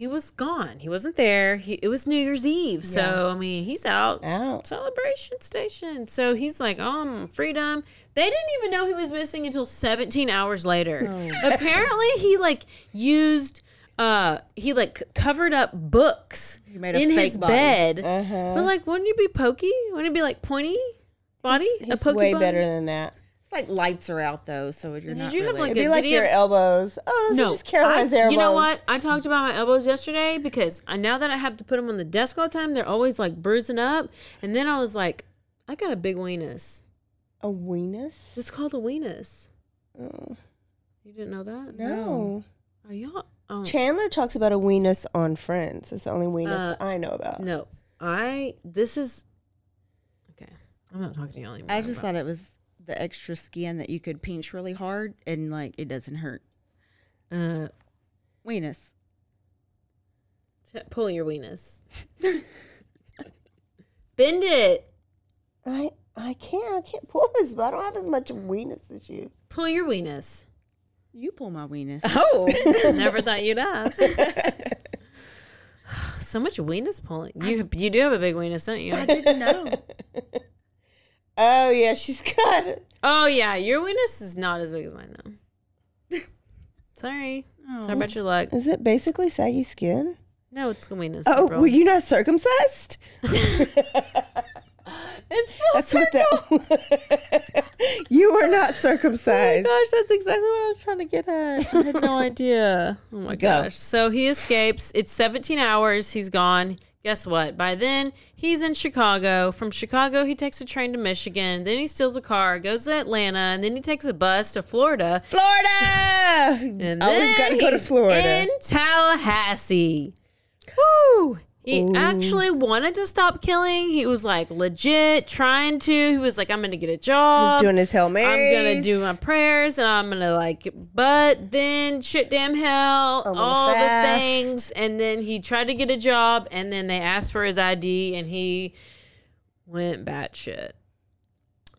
S2: He was gone. He wasn't there. He, it was New Year's Eve. So I mean, he's out
S1: Out.
S2: celebration station. So he's like, um, freedom. They didn't even know he was missing until 17 hours later. Apparently, he like used, uh, he like covered up books
S3: a
S2: in his
S3: body.
S2: bed.
S1: Uh-huh.
S2: But like, wouldn't you be pokey? Wouldn't it be like pointy body?
S1: He's
S2: pokey
S1: way
S2: body?
S1: better than that.
S3: It's like lights are out though, so you're
S2: Did
S3: not.
S2: you have,
S3: really-
S2: like,
S1: It'd be
S2: Did
S1: like
S2: he
S1: your
S2: have-
S1: elbows. Oh, this is just Caroline's
S2: I-
S1: elbows.
S2: You know what? I talked about my elbows yesterday because I, now that I have to put them on the desk all the time, they're always like bruising up. And then I was like, I got a big weenus.
S1: A weenus?
S2: It's called a weenus.
S1: Oh,
S2: You didn't know that?
S1: no.
S2: Are y'all? Oh,
S1: Chandler talks about a weenus on Friends. It's the only weenus
S2: Uh,
S1: I know about.
S2: no. I. This is. Okay. I'm not talking to y'all anymore.
S3: I just
S2: but-
S3: thought it was the extra skin that you could pinch really hard and like it doesn't hurt.
S2: Uh,
S3: Weenus.
S2: ch- pull your weenus. Bend it.
S1: I I can't. I can't pull this, but I don't have as much weenus as you.
S2: Pull your weenus.
S3: You pull my weenus.
S2: Oh, never thought you'd ask. so much weenus pulling. You you do have a big weenus, don't you?
S3: I didn't know.
S1: Oh yeah, she's got it.
S2: Oh yeah, your weenus is not as big as mine though. Sorry. Oh. Sorry about your luck.
S1: Is it basically saggy skin?
S2: No, it's the weenus.
S1: Oh,
S2: bro.
S1: were you not circumcised?
S2: It's full
S1: That's what that. you were not circumcised.
S2: Oh gosh, that's exactly what I was trying to get at. I had no idea. Oh my
S1: Go.
S2: gosh. So he escapes. It's 17 hours. He's gone. Guess what? By then, he's in Chicago. From Chicago, he takes a train to Michigan. Then he steals a car, goes to Atlanta, and then he takes a bus to Florida.
S1: Florida.
S2: And
S1: Always got to go to Florida.
S2: In Tallahassee. Woo! He actually wanted to stop killing. He was like legit trying to. He was like, I'm gonna get a job.
S1: He's doing his Hail
S2: I'm gonna do my prayers and I'm gonna like, but then shit, damn hell, all
S1: fast.
S2: the things. And then he tried to get a job and then they asked for his ID and he went batshit.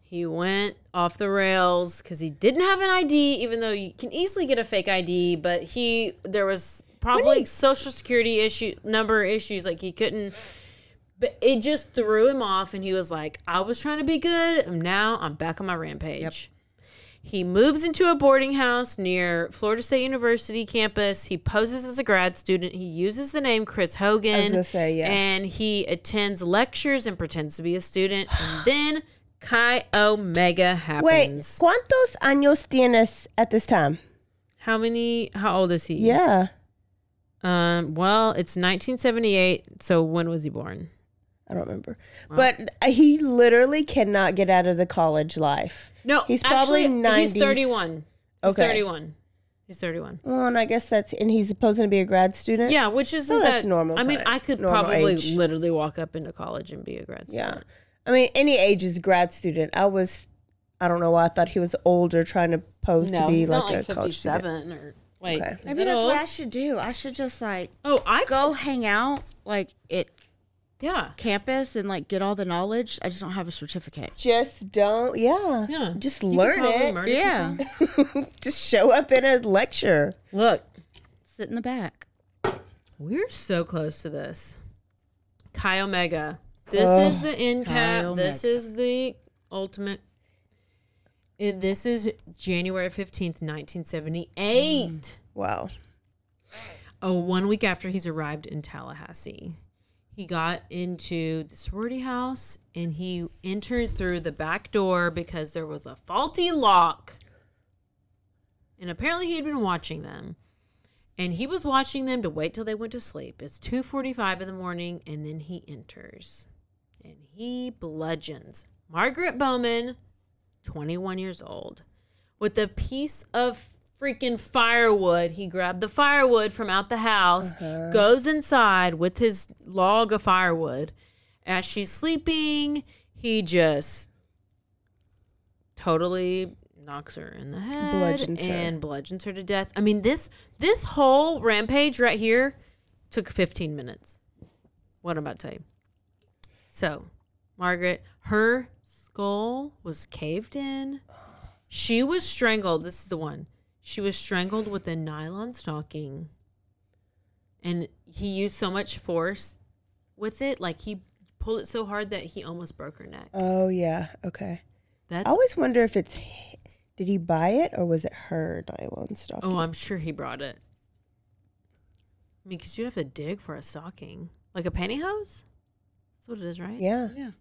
S2: He went off the rails because he didn't have an ID, even though you can easily get a fake ID. But he, there was probably social security issue number issues, like he couldn't. But it just threw him off, and he was like, "I was trying to be good, and now I'm back on my rampage." He moves into a boarding house near Florida State University campus. He poses as a grad student. He uses the name Chris
S1: Hagen. say, yeah.
S2: And he attends lectures and pretends to be a student. And then Chi Omega happens.
S1: Wait, ¿cuántos años tienes at this time?
S2: How many? How old is he?
S1: Yeah,
S2: Um. Well, it's 1978. So when was he born?
S1: I don't remember. But he literally cannot get out of the college life.
S2: No,
S1: He's probably
S2: actually, He's
S1: 90s.
S2: 31. He's
S1: Okay.
S2: 31. He's 31.
S1: Well, and I guess that's and he's supposed to be a grad student.
S2: Yeah, which is
S1: So that's normal
S2: I mean, I could probably
S1: age.
S2: literally walk up into college and be a grad
S1: Yeah.
S2: student.
S1: I mean, any age is grad student. I was, I don't know why I thought he was older, trying to pose
S2: No,
S1: to be
S2: he's
S1: like,
S2: not like
S1: a college student.
S2: or wait.
S1: Okay.
S3: Maybe that's
S2: old?
S3: what I should do. I should just like
S2: Oh, I
S3: go hang out like at
S2: Yeah.
S3: campus and like get all the knowledge. I just don't have a certificate.
S1: Just don't, yeah,
S2: Yeah.
S1: Just
S2: You
S1: learn it.
S3: Yeah.
S2: people.
S1: just show up in a lecture.
S2: Look,
S3: Sit in the back.
S2: we're so close to this. Chi Omega. This
S1: Oh,
S2: is the end cap. This is the ultimate. It, this is January 15th, 1978. Mm.
S1: Wow.
S2: Oh, one week after he's arrived in Tallahassee, he got into the sorority house and he entered through the back door because there was a faulty lock. And apparently he had been watching them. And he was watching them to wait till they went to sleep. It's 2:45 in the morning and then he enters. And he bludgeons Margaret Bowman, 21 years old, with a piece of freaking firewood. He grabbed the firewood from out the house, uh-huh. goes inside with his log of firewood. As she's sleeping, he just totally knocks her in the head
S1: Bludgeons her.
S2: and bludgeons her to death. I mean, this this whole rampage right here took 15 minutes. What I'm about to tell you. So, Margaret, her skull was caved in. She was strangled. This is the one. She was strangled with a nylon stocking. And he used so much force with it, like he pulled it so hard that he almost broke her neck.
S1: Oh yeah. Okay.
S2: That's
S1: I always wonder if it's did he buy it or was it her nylon stocking?
S2: Oh, I'm sure he brought it. I mean, because you'd have to dig for a stocking. Like a pantyhose? That's what it is, right?
S1: yeah.
S3: Yeah.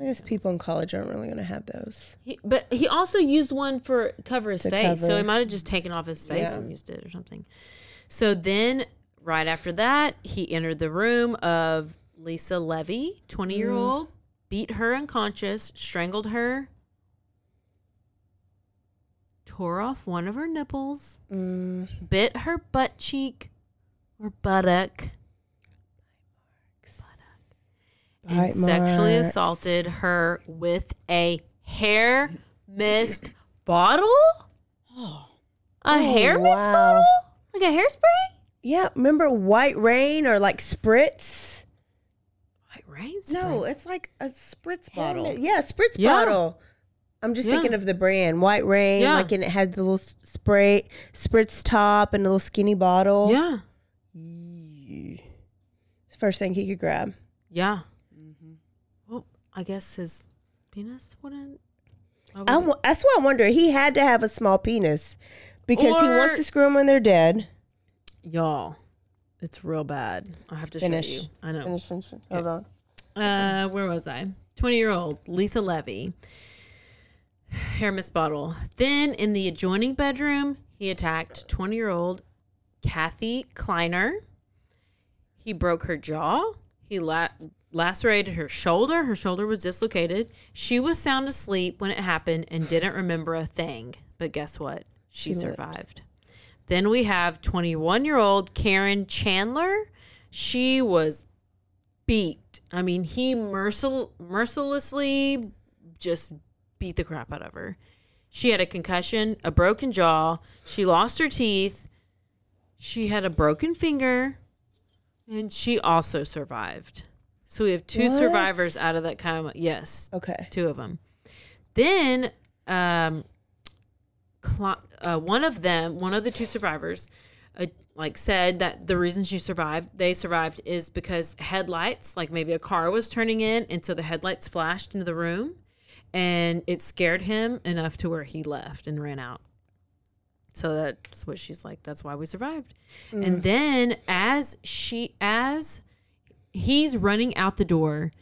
S1: I guess people in college aren't really going to have those.
S2: He, but he also used one for cover his
S1: To
S2: face, so he might have just taken off his face
S1: Yeah.
S2: and used it or something. So then, right after that, he entered the room of Lisa Levy, 20 year old, beat her unconscious, strangled her, tore off one of her nipples,
S1: Mm,
S2: bit her butt cheek or buttock, and sexually
S1: marks.
S2: assaulted her with a hair mist bottle. A
S1: Oh,
S2: hair mist bottle, like a hairspray.
S1: Yeah, remember White Rain or like Spritz?
S2: White rain.
S3: No, it's like a spritz bottle.
S1: Yeah, Spritz
S2: Yeah.
S1: bottle. I'm just
S2: Yeah.
S1: thinking of the brand White Rain,
S2: Yeah.
S1: like and it had the little spray Spritz top and a little skinny bottle.
S2: Yeah.
S1: First thing he could grab.
S2: Yeah. I guess his penis wouldn't. I
S1: I that's why I wonder. He had to have a small penis because he wants to screw them when they're dead.
S2: y'all, it's real bad. I have to
S1: Finish.
S2: show you. I know.
S1: Finish, finish. Hold on.
S2: Uh, where was I? 20 year old Lisa Levy. hair mist bottle. Then in the adjoining bedroom, he attacked 20 year old Kathy Kleiner. He broke her jaw. He la- lacerated her shoulder. Her shoulder was dislocated. She was sound asleep when it happened and didn't remember a thing. But guess what? She,
S1: She lived.
S2: survived. Then we have 21 year old Karen Chandler. She was beat. I mean, he mercil- mercilessly just beat the crap out of her. She had a concussion, a broken jaw. She lost her teeth. She had a broken finger, and she also survived. So we have two
S1: What?
S2: survivors out of that of yes,
S1: Okay.
S2: two of them. Then, um, cl- uh, one of them, one of the two survivors, uh, like said that the reason she survived, they survived, is because headlights, like maybe a car was turning in, and so the headlights flashed into the room, and it scared him enough to where he left and ran out. So that's what she's like. That's why we survived. And then as she as he's running out the door,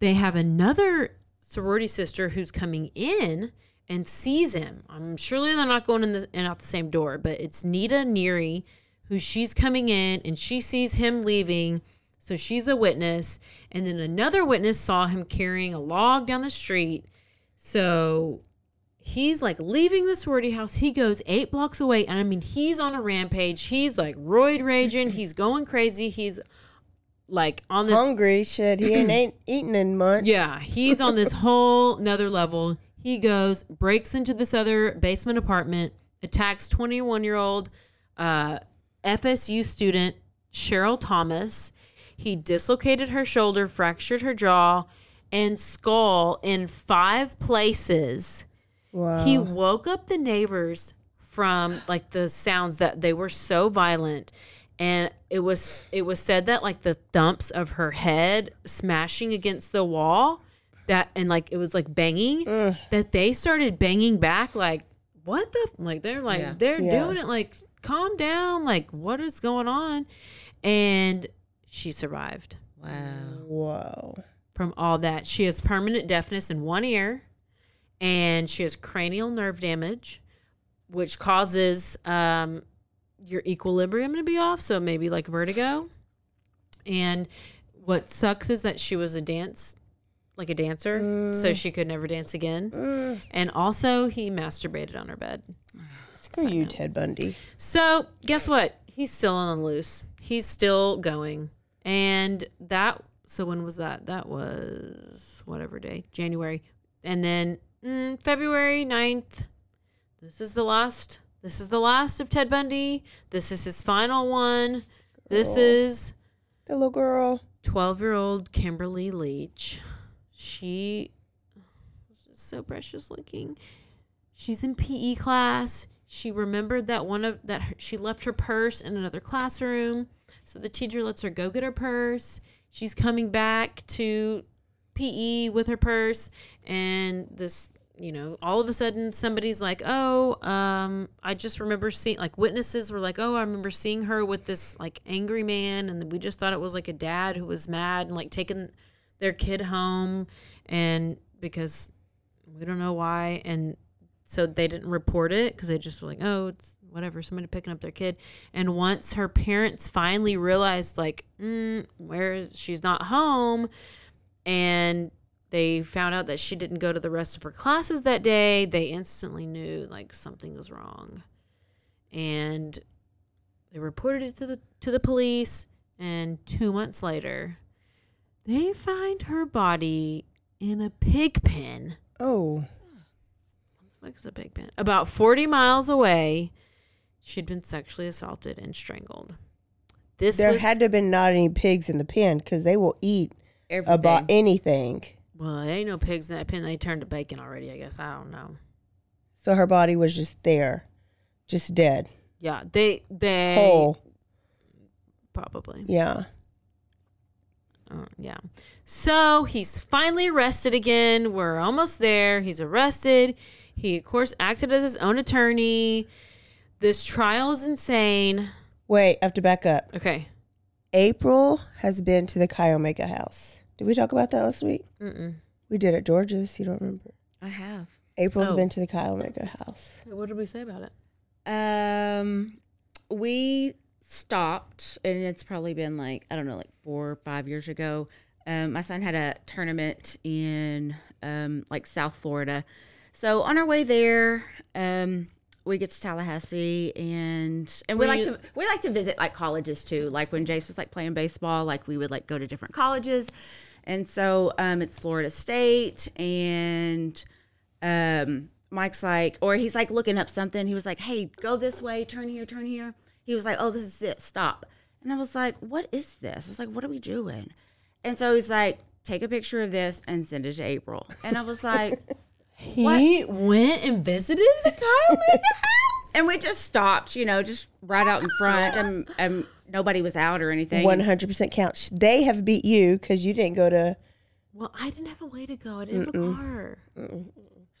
S2: they have another sorority sister who's coming in and sees him. I'm surely they're not going in the and out the same door, but it's Nita Neary who she's coming in and she sees him leaving. So she's a witness. And then another witness saw him carrying a log down the street. So he's like leaving the sorority house. He goes eight blocks away. And I mean, he's on a rampage. He's like roid raging. He's going crazy. He's like on this
S1: Hungry shit. He ain't, ain't eaten in months.
S2: yeah, he's on this whole another level. He goes, breaks into this other basement apartment, attacks 21 year old uh, FSU student Cheryl Thomas. He dislocated her shoulder, fractured her jaw and skull in five places.
S1: Wow.
S2: He woke up the neighbors from like the sounds that they were so violent and it was it was said that like the thumps of her head smashing against the wall that and like it was like banging that they started banging back like what the f-" like they're like
S3: Yeah.
S2: they're
S1: Yeah.
S2: doing it like calm down like what is going on and she survived
S3: Wow.
S1: Whoa.
S2: from all that. She has permanent deafness in one ear, and she has cranial nerve damage, which causes um, your equilibrium to be off. So maybe like vertigo. And what sucks is that she was a dance, like a dancer, so she could never dance again. And also, he masturbated on her bed.
S1: Screw you, Ted Bundy.
S2: So guess what? He's still on the loose. He's still going. And that so when was that? That was whatever day. January. And then mm, February 9th. This is the last this is the last of Ted Bundy. This is his final one. This is
S1: The little girl.
S2: 12 year old Kimberly Leach. She is so precious looking. She's in PE class. She remembered that one of that her, she left her purse in another classroom. So the teacher lets her go get her purse. She's coming back to PE with her purse and this you know all of a sudden somebody's like oh um i just remember seeing like witnesses were like oh i remember seeing her with this like angry man and we just thought it was like a dad who was mad and like taking their kid home and because we don't know why and so they didn't report it because they just were like oh it's whatever somebody picking up their kid and once her parents finally realized like mm, where she's not home and they found out that she didn't go to the rest of her classes that day they instantly knew like something was wrong and they reported it to the to the police and 2 months later they find her body in a pig pen
S1: Oh.
S2: what is a pig pen about 40 miles away she'd been sexually assaulted and strangled this
S1: There
S2: was
S1: had to have been not any pigs in the pen because they will eat
S3: Everything.
S1: about anything.
S2: Well, there ain't no pigs in that pen. They turned to bacon already. I guess I don't know.
S1: So her body was just there, just dead,
S2: Yeah, they they
S1: whole.
S2: probably.
S1: Yeah.
S2: Uh, yeah. So he's finally arrested again. We're almost there. He's arrested. He, of course, acted as his own attorney. This trial is insane.
S1: Wait, I have to back up.
S2: Okay.
S1: April has been to the Chi Omega house. Did we talk about that last week?
S2: Mm-mm.
S1: We did at George's. You don't remember?
S3: I have.
S1: April's
S2: Oh.
S1: been to the Chi Omega house.
S2: What did we say about it?
S3: Um, we stopped, and it's probably been like I don't know, like four or five years ago. Um, my son had a tournament in um, like South Florida, so on our way there, um, we get to Tallahassee, and and we
S2: Were
S3: like to we like to visit like colleges too. Like when Jace was like playing baseball, like we would like go to different colleges, and so um, it's Florida State, and um, Mike's like, or he's like looking up something. He was like, "Hey, go this way, turn here, turn here." He was like, "Oh, this is it. Stop." And I was like, "What is this?" I was like, "What are we doing?" And so he's like, "Take a picture of this and send it to April." And I was like,
S2: He went and visited the Chi Omega house.
S3: and we just stopped, you know, just right out in front, and and nobody was out or anything.
S1: One hundred percent count. They have beat you because you didn't go to.
S2: Well, I didn't have a way to go. I didn't have a car.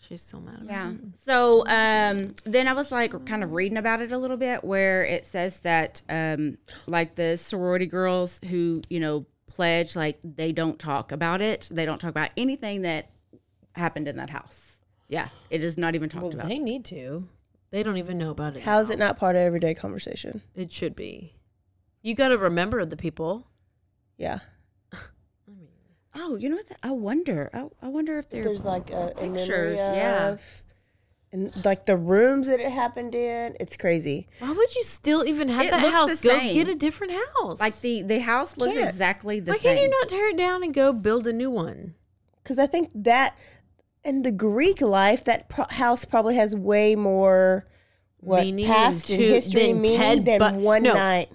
S2: She's so mad. At
S3: Yeah.
S2: Me.
S3: So um, then I was like kind of reading about it a little bit where it says that um, like the sorority girls who, you know, pledge, like they don't talk about it. They don't talk about anything that happened in that house. Yeah. It is not even talked
S2: Well,
S3: about.
S2: they need to. They don't even know about it.
S1: How is
S2: now.
S1: it not part of everyday conversation?
S2: It should be. You got to remember the people.
S1: Yeah.
S3: Oh, you know what? I wonder. I, I wonder if
S1: There's like a, a memory
S3: pictures, yeah.
S1: of, and like the rooms that it happened in. It's crazy.
S2: Why would you still even have
S3: It
S2: that
S3: looks
S2: house?
S3: the
S2: Go
S3: same.
S2: get a different house.
S3: like the the house looks
S1: Can't.
S3: exactly the
S2: Why
S3: same.
S2: Why can't you not tear it down and go build a new one?
S1: Because I think that in the Greek life, that pro- house probably has way more what
S2: Meaning
S1: past and
S2: two-
S1: history meaning
S2: Ted
S1: than
S2: Bu-
S1: one
S2: no.
S1: night.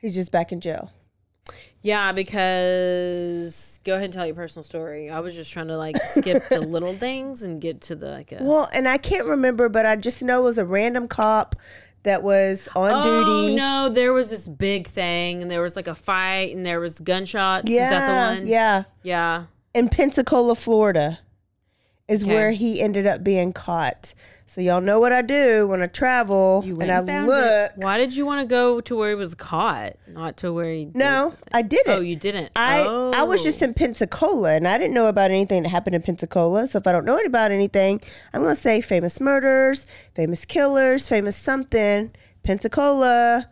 S1: He's just back in jail.
S2: Yeah, because go ahead and tell your personal story. I was just trying to like skip the little things and get to the like. A,
S1: Well, and I can't remember, but I just know it was a random cop that was on
S2: oh
S1: duty.
S2: no, there was this big thing, and there was like a fight, and there was gunshots.
S1: Yeah,
S2: Is that the one?
S1: yeah.
S2: Yeah.
S1: In Pensacola, Florida, is
S2: Okay.
S1: where he ended up being caught. So y'all know what I do when I travel
S3: You
S1: and I look.
S2: Why did you want to go to where he was caught, not to where he?
S1: No,
S2: thing?
S1: I didn't.
S2: Oh, you didn't.
S1: I
S2: oh.
S1: I was just in oh. Pensacola and I didn't know about anything that happened in Pensacola. So if I don't know about anything, I'm gonna say famous murders, famous killers, famous something, Pensacola,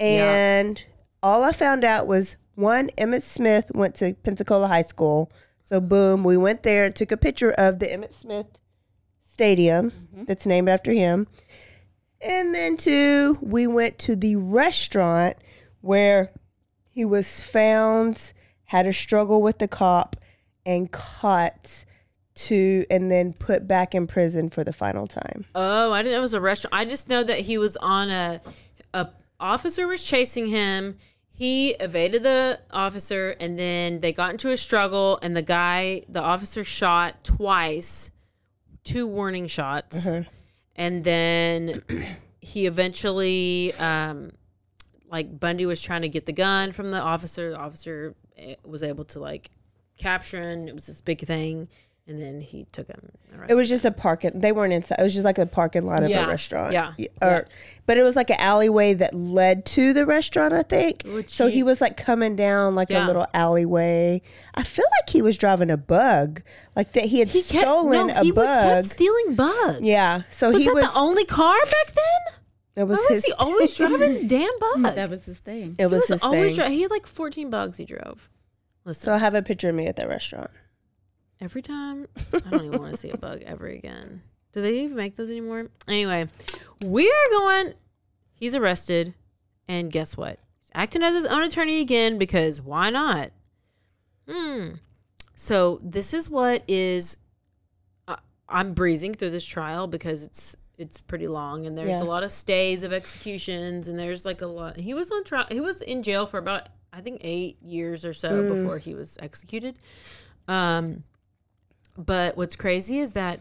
S1: and all I found out was one Emmitt Smith went to Pensacola High School. So boom, we went there and took a picture of the Emmitt Smith Stadium mm-hmm. that's named after him. And then two, we went to the restaurant where he was found, had a struggle with the cop, and caught to and then put back in prison for the final time.
S2: Oh, I didn't know it was a restaurant. I just know that he was on a a officer was chasing him. He evaded the officer and then they got into a struggle and the guy, the officer shot twice, two warning shots. And then he eventually um like Bundy was trying to get the gun from the officer. The officer eh, was able to like capture him. It was this big thing. And then he took him.
S1: It was just a parking. They weren't inside. It was just like a parking lot of
S2: Yeah,
S1: a restaurant.
S2: yeah,
S1: Or, uh, But it was like an alleyway that led to the restaurant. I think.
S2: Which
S1: so he
S2: he-
S1: was like coming down like
S2: Yeah.
S1: a little alleyway. I feel like he was driving a bug, like that he had
S2: he kept,
S1: stolen
S2: no,
S1: a
S2: he would-
S1: bug.
S2: kept stealing bugs.
S1: yeah. So
S2: was
S1: he
S2: that
S1: was.
S2: the only car back then?
S1: it was
S2: Why was
S1: his.
S2: he always driving damn bugs?
S3: That was his thing.
S1: it
S2: he
S1: was,
S2: was
S1: his
S2: always
S1: thing.
S2: dri- he had like 14 bugs he drove. Listen,
S1: so I have a picture of me at that restaurant.
S2: Every time I don't even want to see a bug ever again. Do they even make those anymore? Anyway, we are going. He's arrested, and guess what? He's acting as his own attorney again because why not? Hmm. So this is what is. Uh, I'm breezing through this trial because it's it's pretty long and there's
S1: Yeah.
S2: a lot of stays of executions and there's like a lot. He was on trial. He was in jail for about I think eight years or so
S1: Mm.
S2: before he was executed. Um, but what's crazy is that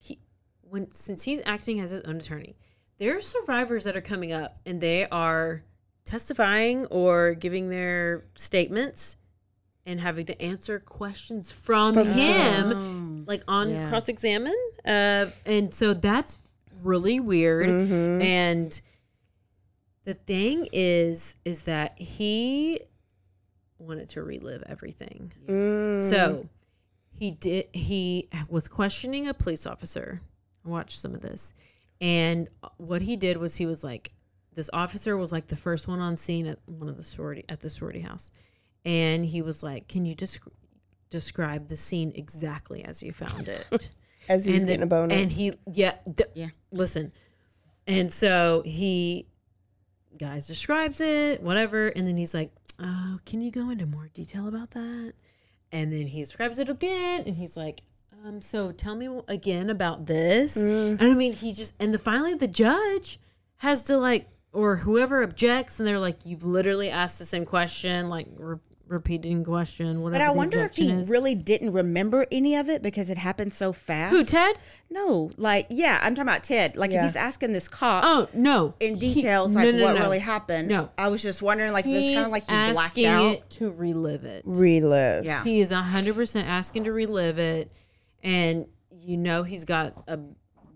S2: he, when since he's acting as his own attorney, there are survivors that are coming up and they are testifying or giving their statements and having to answer questions from, him,
S3: Oh.
S2: like on
S3: Yeah.
S2: cross examine. Uh, and so that's really weird.
S1: Mhm.
S2: And the thing is, is that he wanted to relive everything.
S1: Mm.
S2: So he did. He was questioning a police officer. I watched some of this, and what he did was he was like, this officer was like the first one on scene at one of the sorority at the sorority house, and he was like, "Can you just describe the scene exactly as you found it?"
S1: as he's
S2: and
S1: getting
S2: the-
S1: a boner.
S2: And he, yeah, th-
S3: Yeah.
S2: Listen, and so he, guys, describes it, whatever, and then he's like, "Oh, can you go into more detail about that?" And then he describes it again, and he's like, "Um, so tell me again about this."
S1: Mm.
S2: And I mean, he just, and the finally the judge has to like, or whoever objects, and they're like, "You've literally asked the same question, like re- repeating question, whatever."
S3: But I
S2: the
S3: wonder if he
S2: is."
S3: really didn't remember any of it because it happened so fast.
S2: who Ted?
S3: No, like yeah, I'm talking about Ted. Like
S1: Yeah.
S3: if he's asking this cop
S2: Oh no,
S3: in details,
S2: no,
S3: like
S2: no,
S3: what
S2: no.
S3: really happened.
S2: No.
S3: I was just wondering, like
S2: He's
S3: it's kind of like he blacked out.
S2: it to relive it.
S1: relive.
S3: Yeah.
S2: He is hundred percent asking to relive it, and you know he's got a,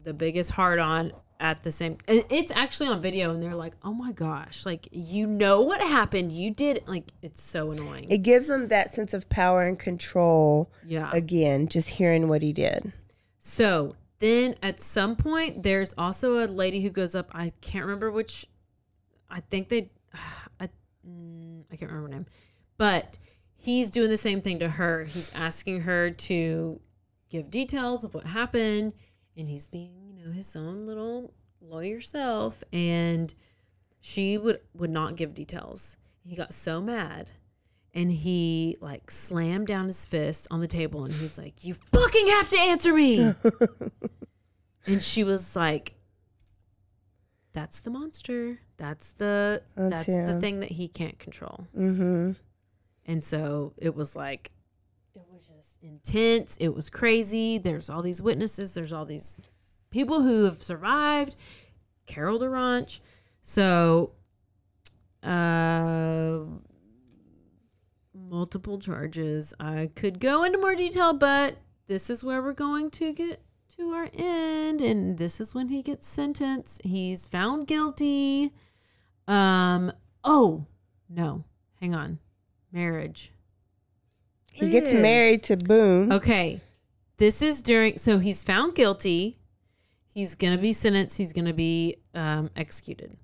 S2: the biggest heart on at the same. and It's actually on video, and they're like, "Oh my gosh!" Like you know what happened. You did like it's so annoying.
S1: It gives him that sense of power and control
S2: yeah.
S1: again, just hearing what he did.
S2: So then at some point, there's also a lady who goes up. I can't remember which. I think they. I, mm, I can't remember her name. But he's doing the same thing to her. He's asking her to give details of what happened. And he's being, know, his own little lawyer self. And she would, would not give details. He got so mad and he like slammed down his fist on the table and he's like you fucking have to answer me and she was like that's the monster that's the
S1: That's
S2: that's, the thing that he can't control
S1: Mm-hmm.
S2: and so it was like it was just intense it was crazy there's all these witnesses there's all these people who have survived Carol DaRonch so uh multiple charges. I could go into more detail but this is where we're going to get to our end and this is when he gets sentenced. He's found guilty. Um oh no. Hang on. Marriage.
S1: He gets married to Boom.
S2: Okay. This is during so he's found guilty. He's going to be sentenced, he's going to be um, executed.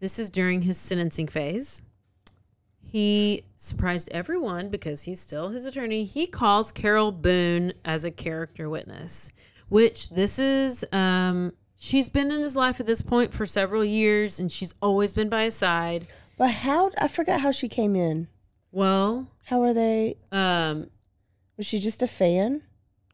S2: This is during his sentencing phase. He surprised everyone because he's still his attorney. He calls Carol Boone as a character witness, which this is um she's been in his life at this point for several years and she's always been by his side.
S1: But how? I forgot how she came in.
S2: Well,
S1: How are they?
S2: um
S1: Was she just a fan?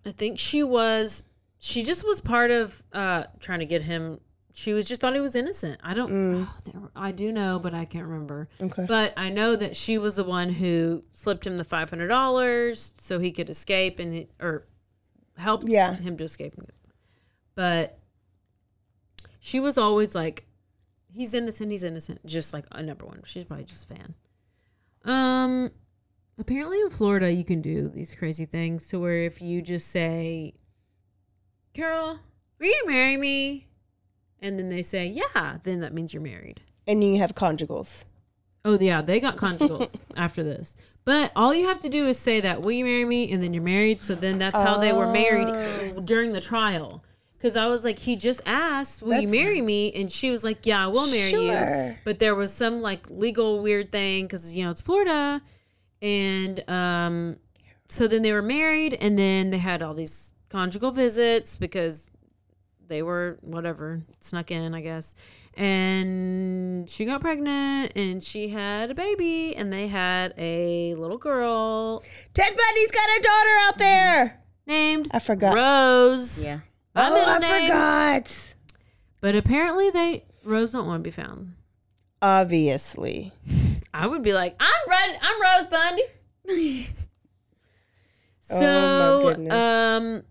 S2: I think she was she just was part of uh trying to get him she was just thought he was innocent. I don't
S1: Mm.
S2: oh, there, I do know, but I can't remember.
S1: Okay.
S2: But I know that she was the one who slipped him the five hundred dollars so he could escape and he, or helped
S1: Yeah.
S2: him to escape. But she was always like, he's innocent, he's innocent, just like a number one. She's probably just a fan. Um, apparently in Florida you can do these crazy things to where if you just say, Carol, will you marry me? And then they say, yeah, then that means you're married.
S1: And you have conjugals.
S2: Oh yeah, they got conjugals after this. But all you have to do is say that, "Will you marry me?" and then you're married. So then that's how they were
S1: Oh.
S2: married during the trial. Because I was like, he just asked, "Will you marry me?" and she was like, "Yeah, I will marry you." But there was some like legal weird thing because you know it's Florida, and um, so then they were married, and then they had all these conjugal visits because they were whatever snuck in, I guess. And she got pregnant and she had a baby and they had a little girl
S1: Ted Bundy's got a daughter out there.
S2: named
S1: I forgot.
S2: Rose.
S3: Yeah.
S2: My
S1: oh,
S2: middle
S1: I
S2: name.
S1: forgot.
S2: But apparently they Rose don't want to be found.
S1: Obviously.
S2: I would be like, I'm Red, I'm Rose Bundy.
S1: Oh, my
S2: so,
S1: goodness.
S2: um,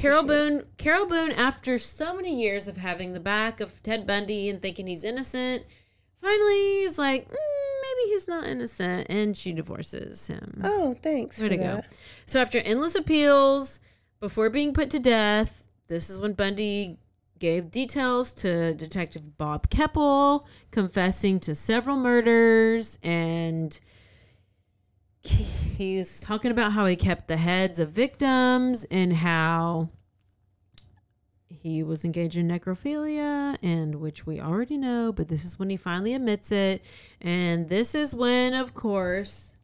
S2: Carol Boone, Carol Boone, after so many years of having the back of Ted Bundy and thinking he's innocent, finally is like, mm, maybe he's not innocent, and she divorces him.
S1: Oh, thanks
S2: Way
S1: for
S2: to go. So after endless appeals, before being put to death, this is when Bundy gave details to Detective Bob Keppel, confessing to several murders, and he's talking about how he kept the heads of victims and how he was engaged in necrophilia and which we already know but this is when he finally admits it and this is when of course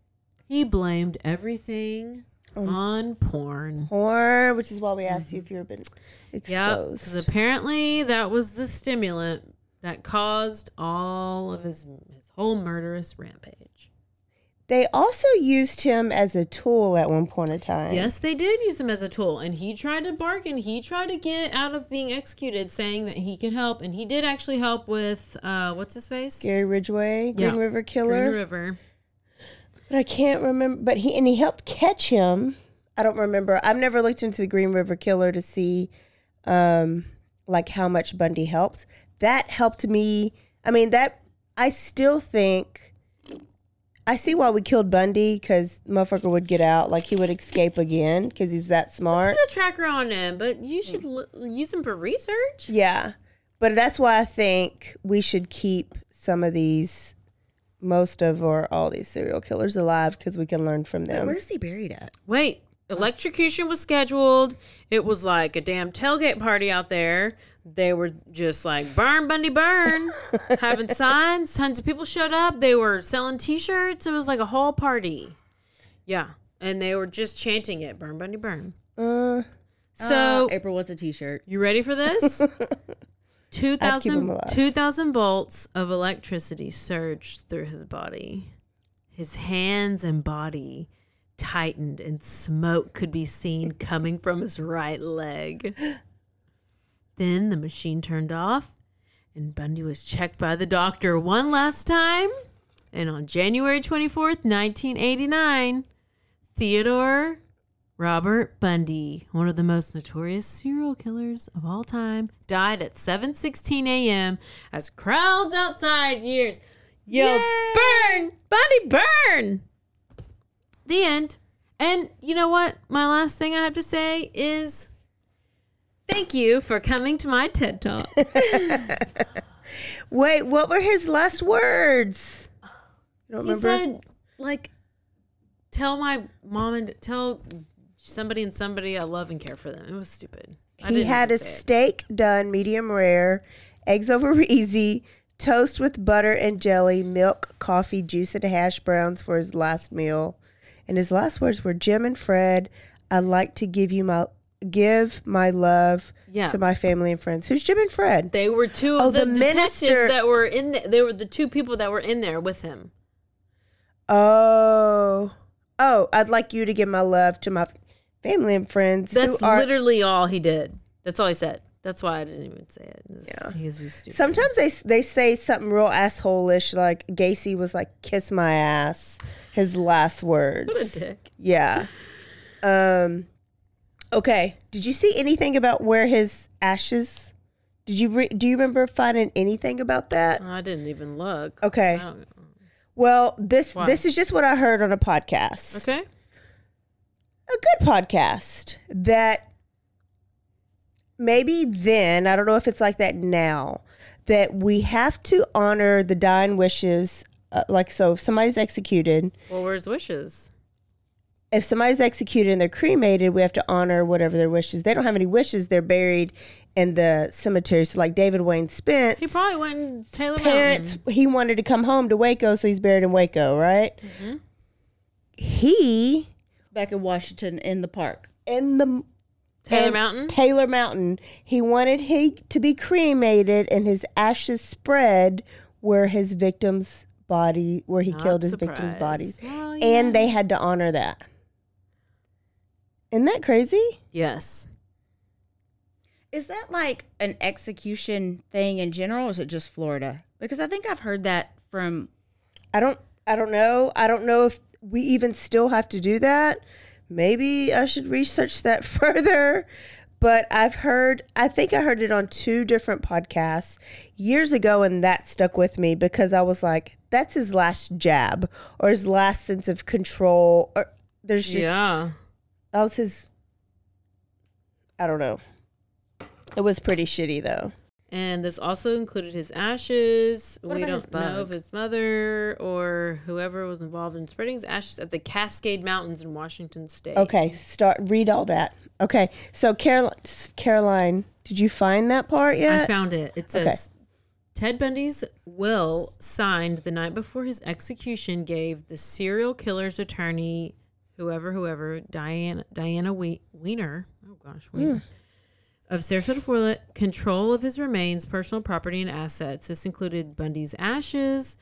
S2: he blamed everything um, on porn
S1: Or, which is why we asked you if you've been exposed.
S2: yeah because
S1: exposed.
S2: apparently that was the stimulant that caused all of his his whole murderous rampage
S1: They also used him as a tool at one point in time.
S2: Yes, they did use him as a tool, and he tried to bargain. He tried to get out of being executed, saying that he could help, and he did actually help with uh, what's his face,
S1: Gary Ridgway, Green
S2: Yeah.
S1: River Killer, Green
S2: River.
S1: But I can't remember. But he and he helped catch him. I don't remember. I've never looked into the Green River Killer to see, um, like how much Bundy helped. That helped me. I mean, that I still think. I see why we killed Bundy because motherfucker would get out, like he would escape again because he's that smart.
S2: Put a tracker on him, but you should l- use him for research.
S1: Yeah, but that's why I think we should keep some of these, most of or all these serial killers alive because we can learn from them.
S3: Where's he buried at?
S2: Wait, electrocution was scheduled. It was like a damn tailgate party out there. They were just like burn Bundy burn, having signs. Tons of people showed up. They were selling T-shirts. It was like a whole party. Yeah, and they were just chanting it, burn Bundy burn.
S1: Uh,
S2: So
S3: Uh, April wants a T-shirt.
S2: you ready for this? 2000,
S1: 'em alive.
S2: 2000 volts of electricity surged through his body. His hands and body tightened, and smoke could be seen coming from his right leg. Then the machine turned off, and Bundy was checked by the doctor one last time. And on January 24th, 1989, Theodore Robert Bundy, one of the most notorious serial killers of all time, died at 7:16 a.m. as crowds outside years yelled, "Burn, Bundy, burn!" The end. And you know what? My last thing I have to say is thank you for coming to my TED Talk.
S1: wait, what were his last words? Don't
S2: he
S1: remember?
S2: said, like, tell my mom and tell somebody and somebody I love and care for them. It was stupid. I
S1: he had a
S2: it.
S1: steak done medium rare, eggs over easy, toast with butter and jelly, milk, coffee, juice, and hash browns for his last meal. And his last words were, "Jim and Fred, I'd like to give you my give my love
S2: Yeah.
S1: to my family and friends." Who's Jim and Fred?
S2: They were two
S1: Oh,
S2: of the,
S1: the minister-
S2: that were in. The, they were the two people that were in there with him.
S1: Oh, oh, I'd like you to give my love to my family and friends.
S2: That's
S1: are,
S2: literally all he did. That's all he said. That's why I didn't even say it. It was-
S1: Yeah.
S2: stupid.
S1: Sometimes they they say something real asshole-ish, like Gacy was like "kiss my ass." His last words.
S2: what a dick.
S1: Yeah. Um. Okay. Did you see anything about where his ashes? Did you re- do you remember finding anything about that?
S2: I didn't even look.
S1: Okay. Well, this
S2: Why?
S1: this is just what I heard on a podcast.
S2: Okay.
S1: a good podcast that maybe then, I don't know if it's like that now, that we have to honor the dying wishes. Uh, like, so if somebody's executed,
S2: Well, where's wishes?
S1: if somebody's executed and they're cremated, we have to honor whatever their wishes. They don't have any wishes, they're buried in the cemetery. So, like David Wayne Spence.
S2: He probably went in Taylor
S1: parents
S2: Mountain.
S1: he wanted to come home to Waco, so he's buried in Waco, right?
S2: Mm-hmm.
S1: He
S3: Back in Washington in the park.
S1: in the
S2: Taylor
S1: and
S2: Mountain?
S1: Taylor Mountain. He wanted he to be cremated and his ashes spread where his victims' body, where he
S2: Not
S1: killed his victims' bodies,
S2: Well,
S1: and they had to honor that. Isn't that crazy?
S2: Yes.
S3: Is that like an execution thing in general, or is it just Florida? Because I think I've heard that from.
S1: I don't. I don't know. I don't know if we even still have to do that. Maybe I should research that further. But I've heard, I think I heard it on two different podcasts years ago, and that stuck with me because I was like, that's his last jab or his last sense of control. Or there's just,
S2: yeah.
S1: that was his, I don't know. It was pretty shitty though.
S2: And this also included his ashes.
S3: What
S2: we don't
S3: his
S2: know if his mother or whoever was involved in spreading his ashes at the Cascade Mountains in Washington State.
S1: Okay, start, read all that. Okay, so Caroline, Caroline, did you find that part yet?
S2: I found it. It says
S1: Okay.
S2: Ted Bundy's will signed the night before his execution gave the serial killer's attorney, whoever, whoever, Diana Diana we- Weiner, oh gosh, Weiner, hmm. Of Sarasota, Florida, control of his remains, personal property, and assets. This included Bundy's ashes.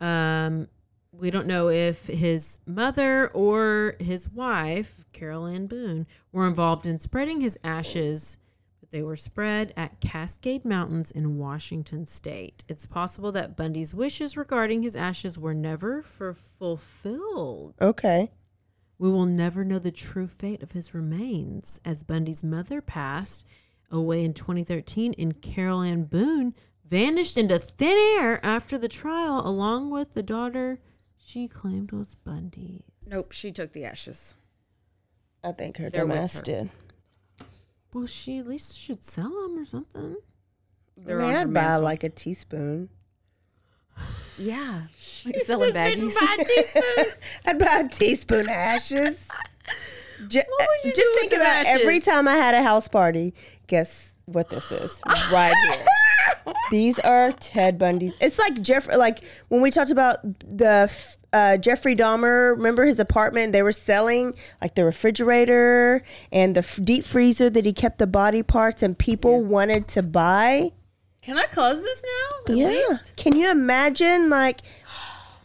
S2: Um, we don't know if his mother or his wife, Carol Ann Boone, were involved in spreading his ashes, but they were spread at Cascade Mountains in Washington state. It's possible that Bundy's wishes regarding his ashes were never for fulfilled.
S1: okay.
S2: We will never know the true fate of his remains, as Bundy's mother passed away in 2013 and Carol Ann Boone vanished into thin air after the trial, along with the daughter she claimed was Bundy's.
S3: Nope, she took the ashes.
S1: I think her
S3: They're with
S1: dumbass
S3: her.
S1: did.
S2: Well, she at least should sell them or something.
S3: They're
S1: I mean,
S3: on her
S1: I'd buy
S3: mantle.
S1: like a teaspoon.
S3: yeah, like selling baggies.
S1: I'd buy a teaspoon of ashes. Ju-
S2: What would you
S1: just
S2: do
S1: think
S2: with the
S1: about every
S2: ashes?
S1: time I had a house party. Guess what this is right here. These are Ted Bundy's. It's like Jeff. Like when we talked about the uh, Jeffrey Dahmer. Remember his apartment? They were selling like the refrigerator and the f- deep freezer that he kept the body parts, and people wanted to buy.
S2: Can I close this now? At
S1: yeah.
S2: least?
S1: Can you imagine, like,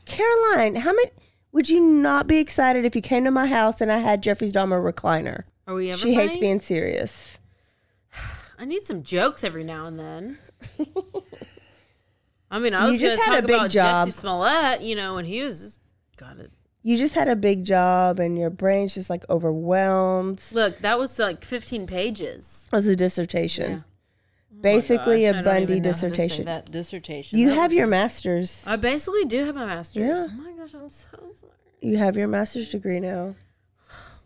S1: Caroline, how many would you not be excited if you came to my house and I had Jeffrey's Dahmer recliner?
S2: Are we ever
S1: She hates being serious.
S2: I need some jokes every now and then. I mean, I was
S1: just had a big
S2: about
S1: job.
S2: Jussie Smollett, you know, when he was got it.
S1: You just had a big job and your brain's just like overwhelmed.
S2: Look, that was like 15 pages.
S1: It was a dissertation.
S2: Oh
S1: Basically,
S2: Gosh,
S1: a Bundy
S2: even know how to say
S1: dissertation.
S2: That dissertation.
S1: You
S2: That
S1: have
S2: was-
S1: your master's.
S2: I basically do have my master's.
S1: Yeah.
S2: Oh my gosh, I'm so sorry.
S1: You have your master's degree now.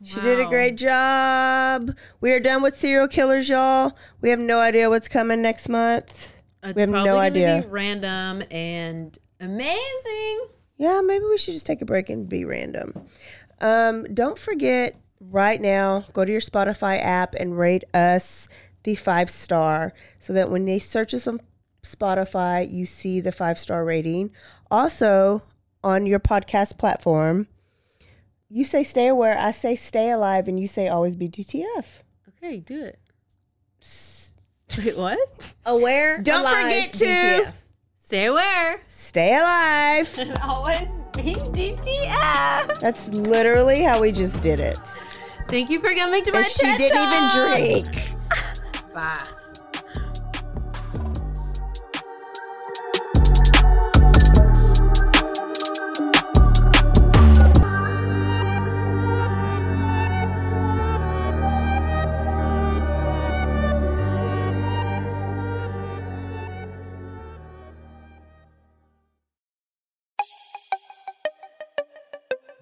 S1: She did a great job. We are done with serial killers, y'all. We have no idea what's coming next month.
S2: It's
S1: we have
S2: probably
S1: no idea.
S2: Be random and amazing.
S1: Yeah, maybe we should just take a break and be random. Um, don't forget right now, go to your Spotify app and rate us the five star so that when they search us on Spotify, you see the five star rating. Also, on your podcast platform, you say stay aware, I say stay alive, and you say always be DTF.
S2: Okay, do it. Wait, what?
S3: Aware.
S1: Don't
S3: alive,
S1: forget to-
S3: DTF.
S2: Stay aware.
S1: Stay alive.
S2: And always be DTF.
S1: That's literally how we just did it.
S2: Thank you for coming to my
S1: And she didn't
S2: Talk.
S1: even drink.
S3: Bye.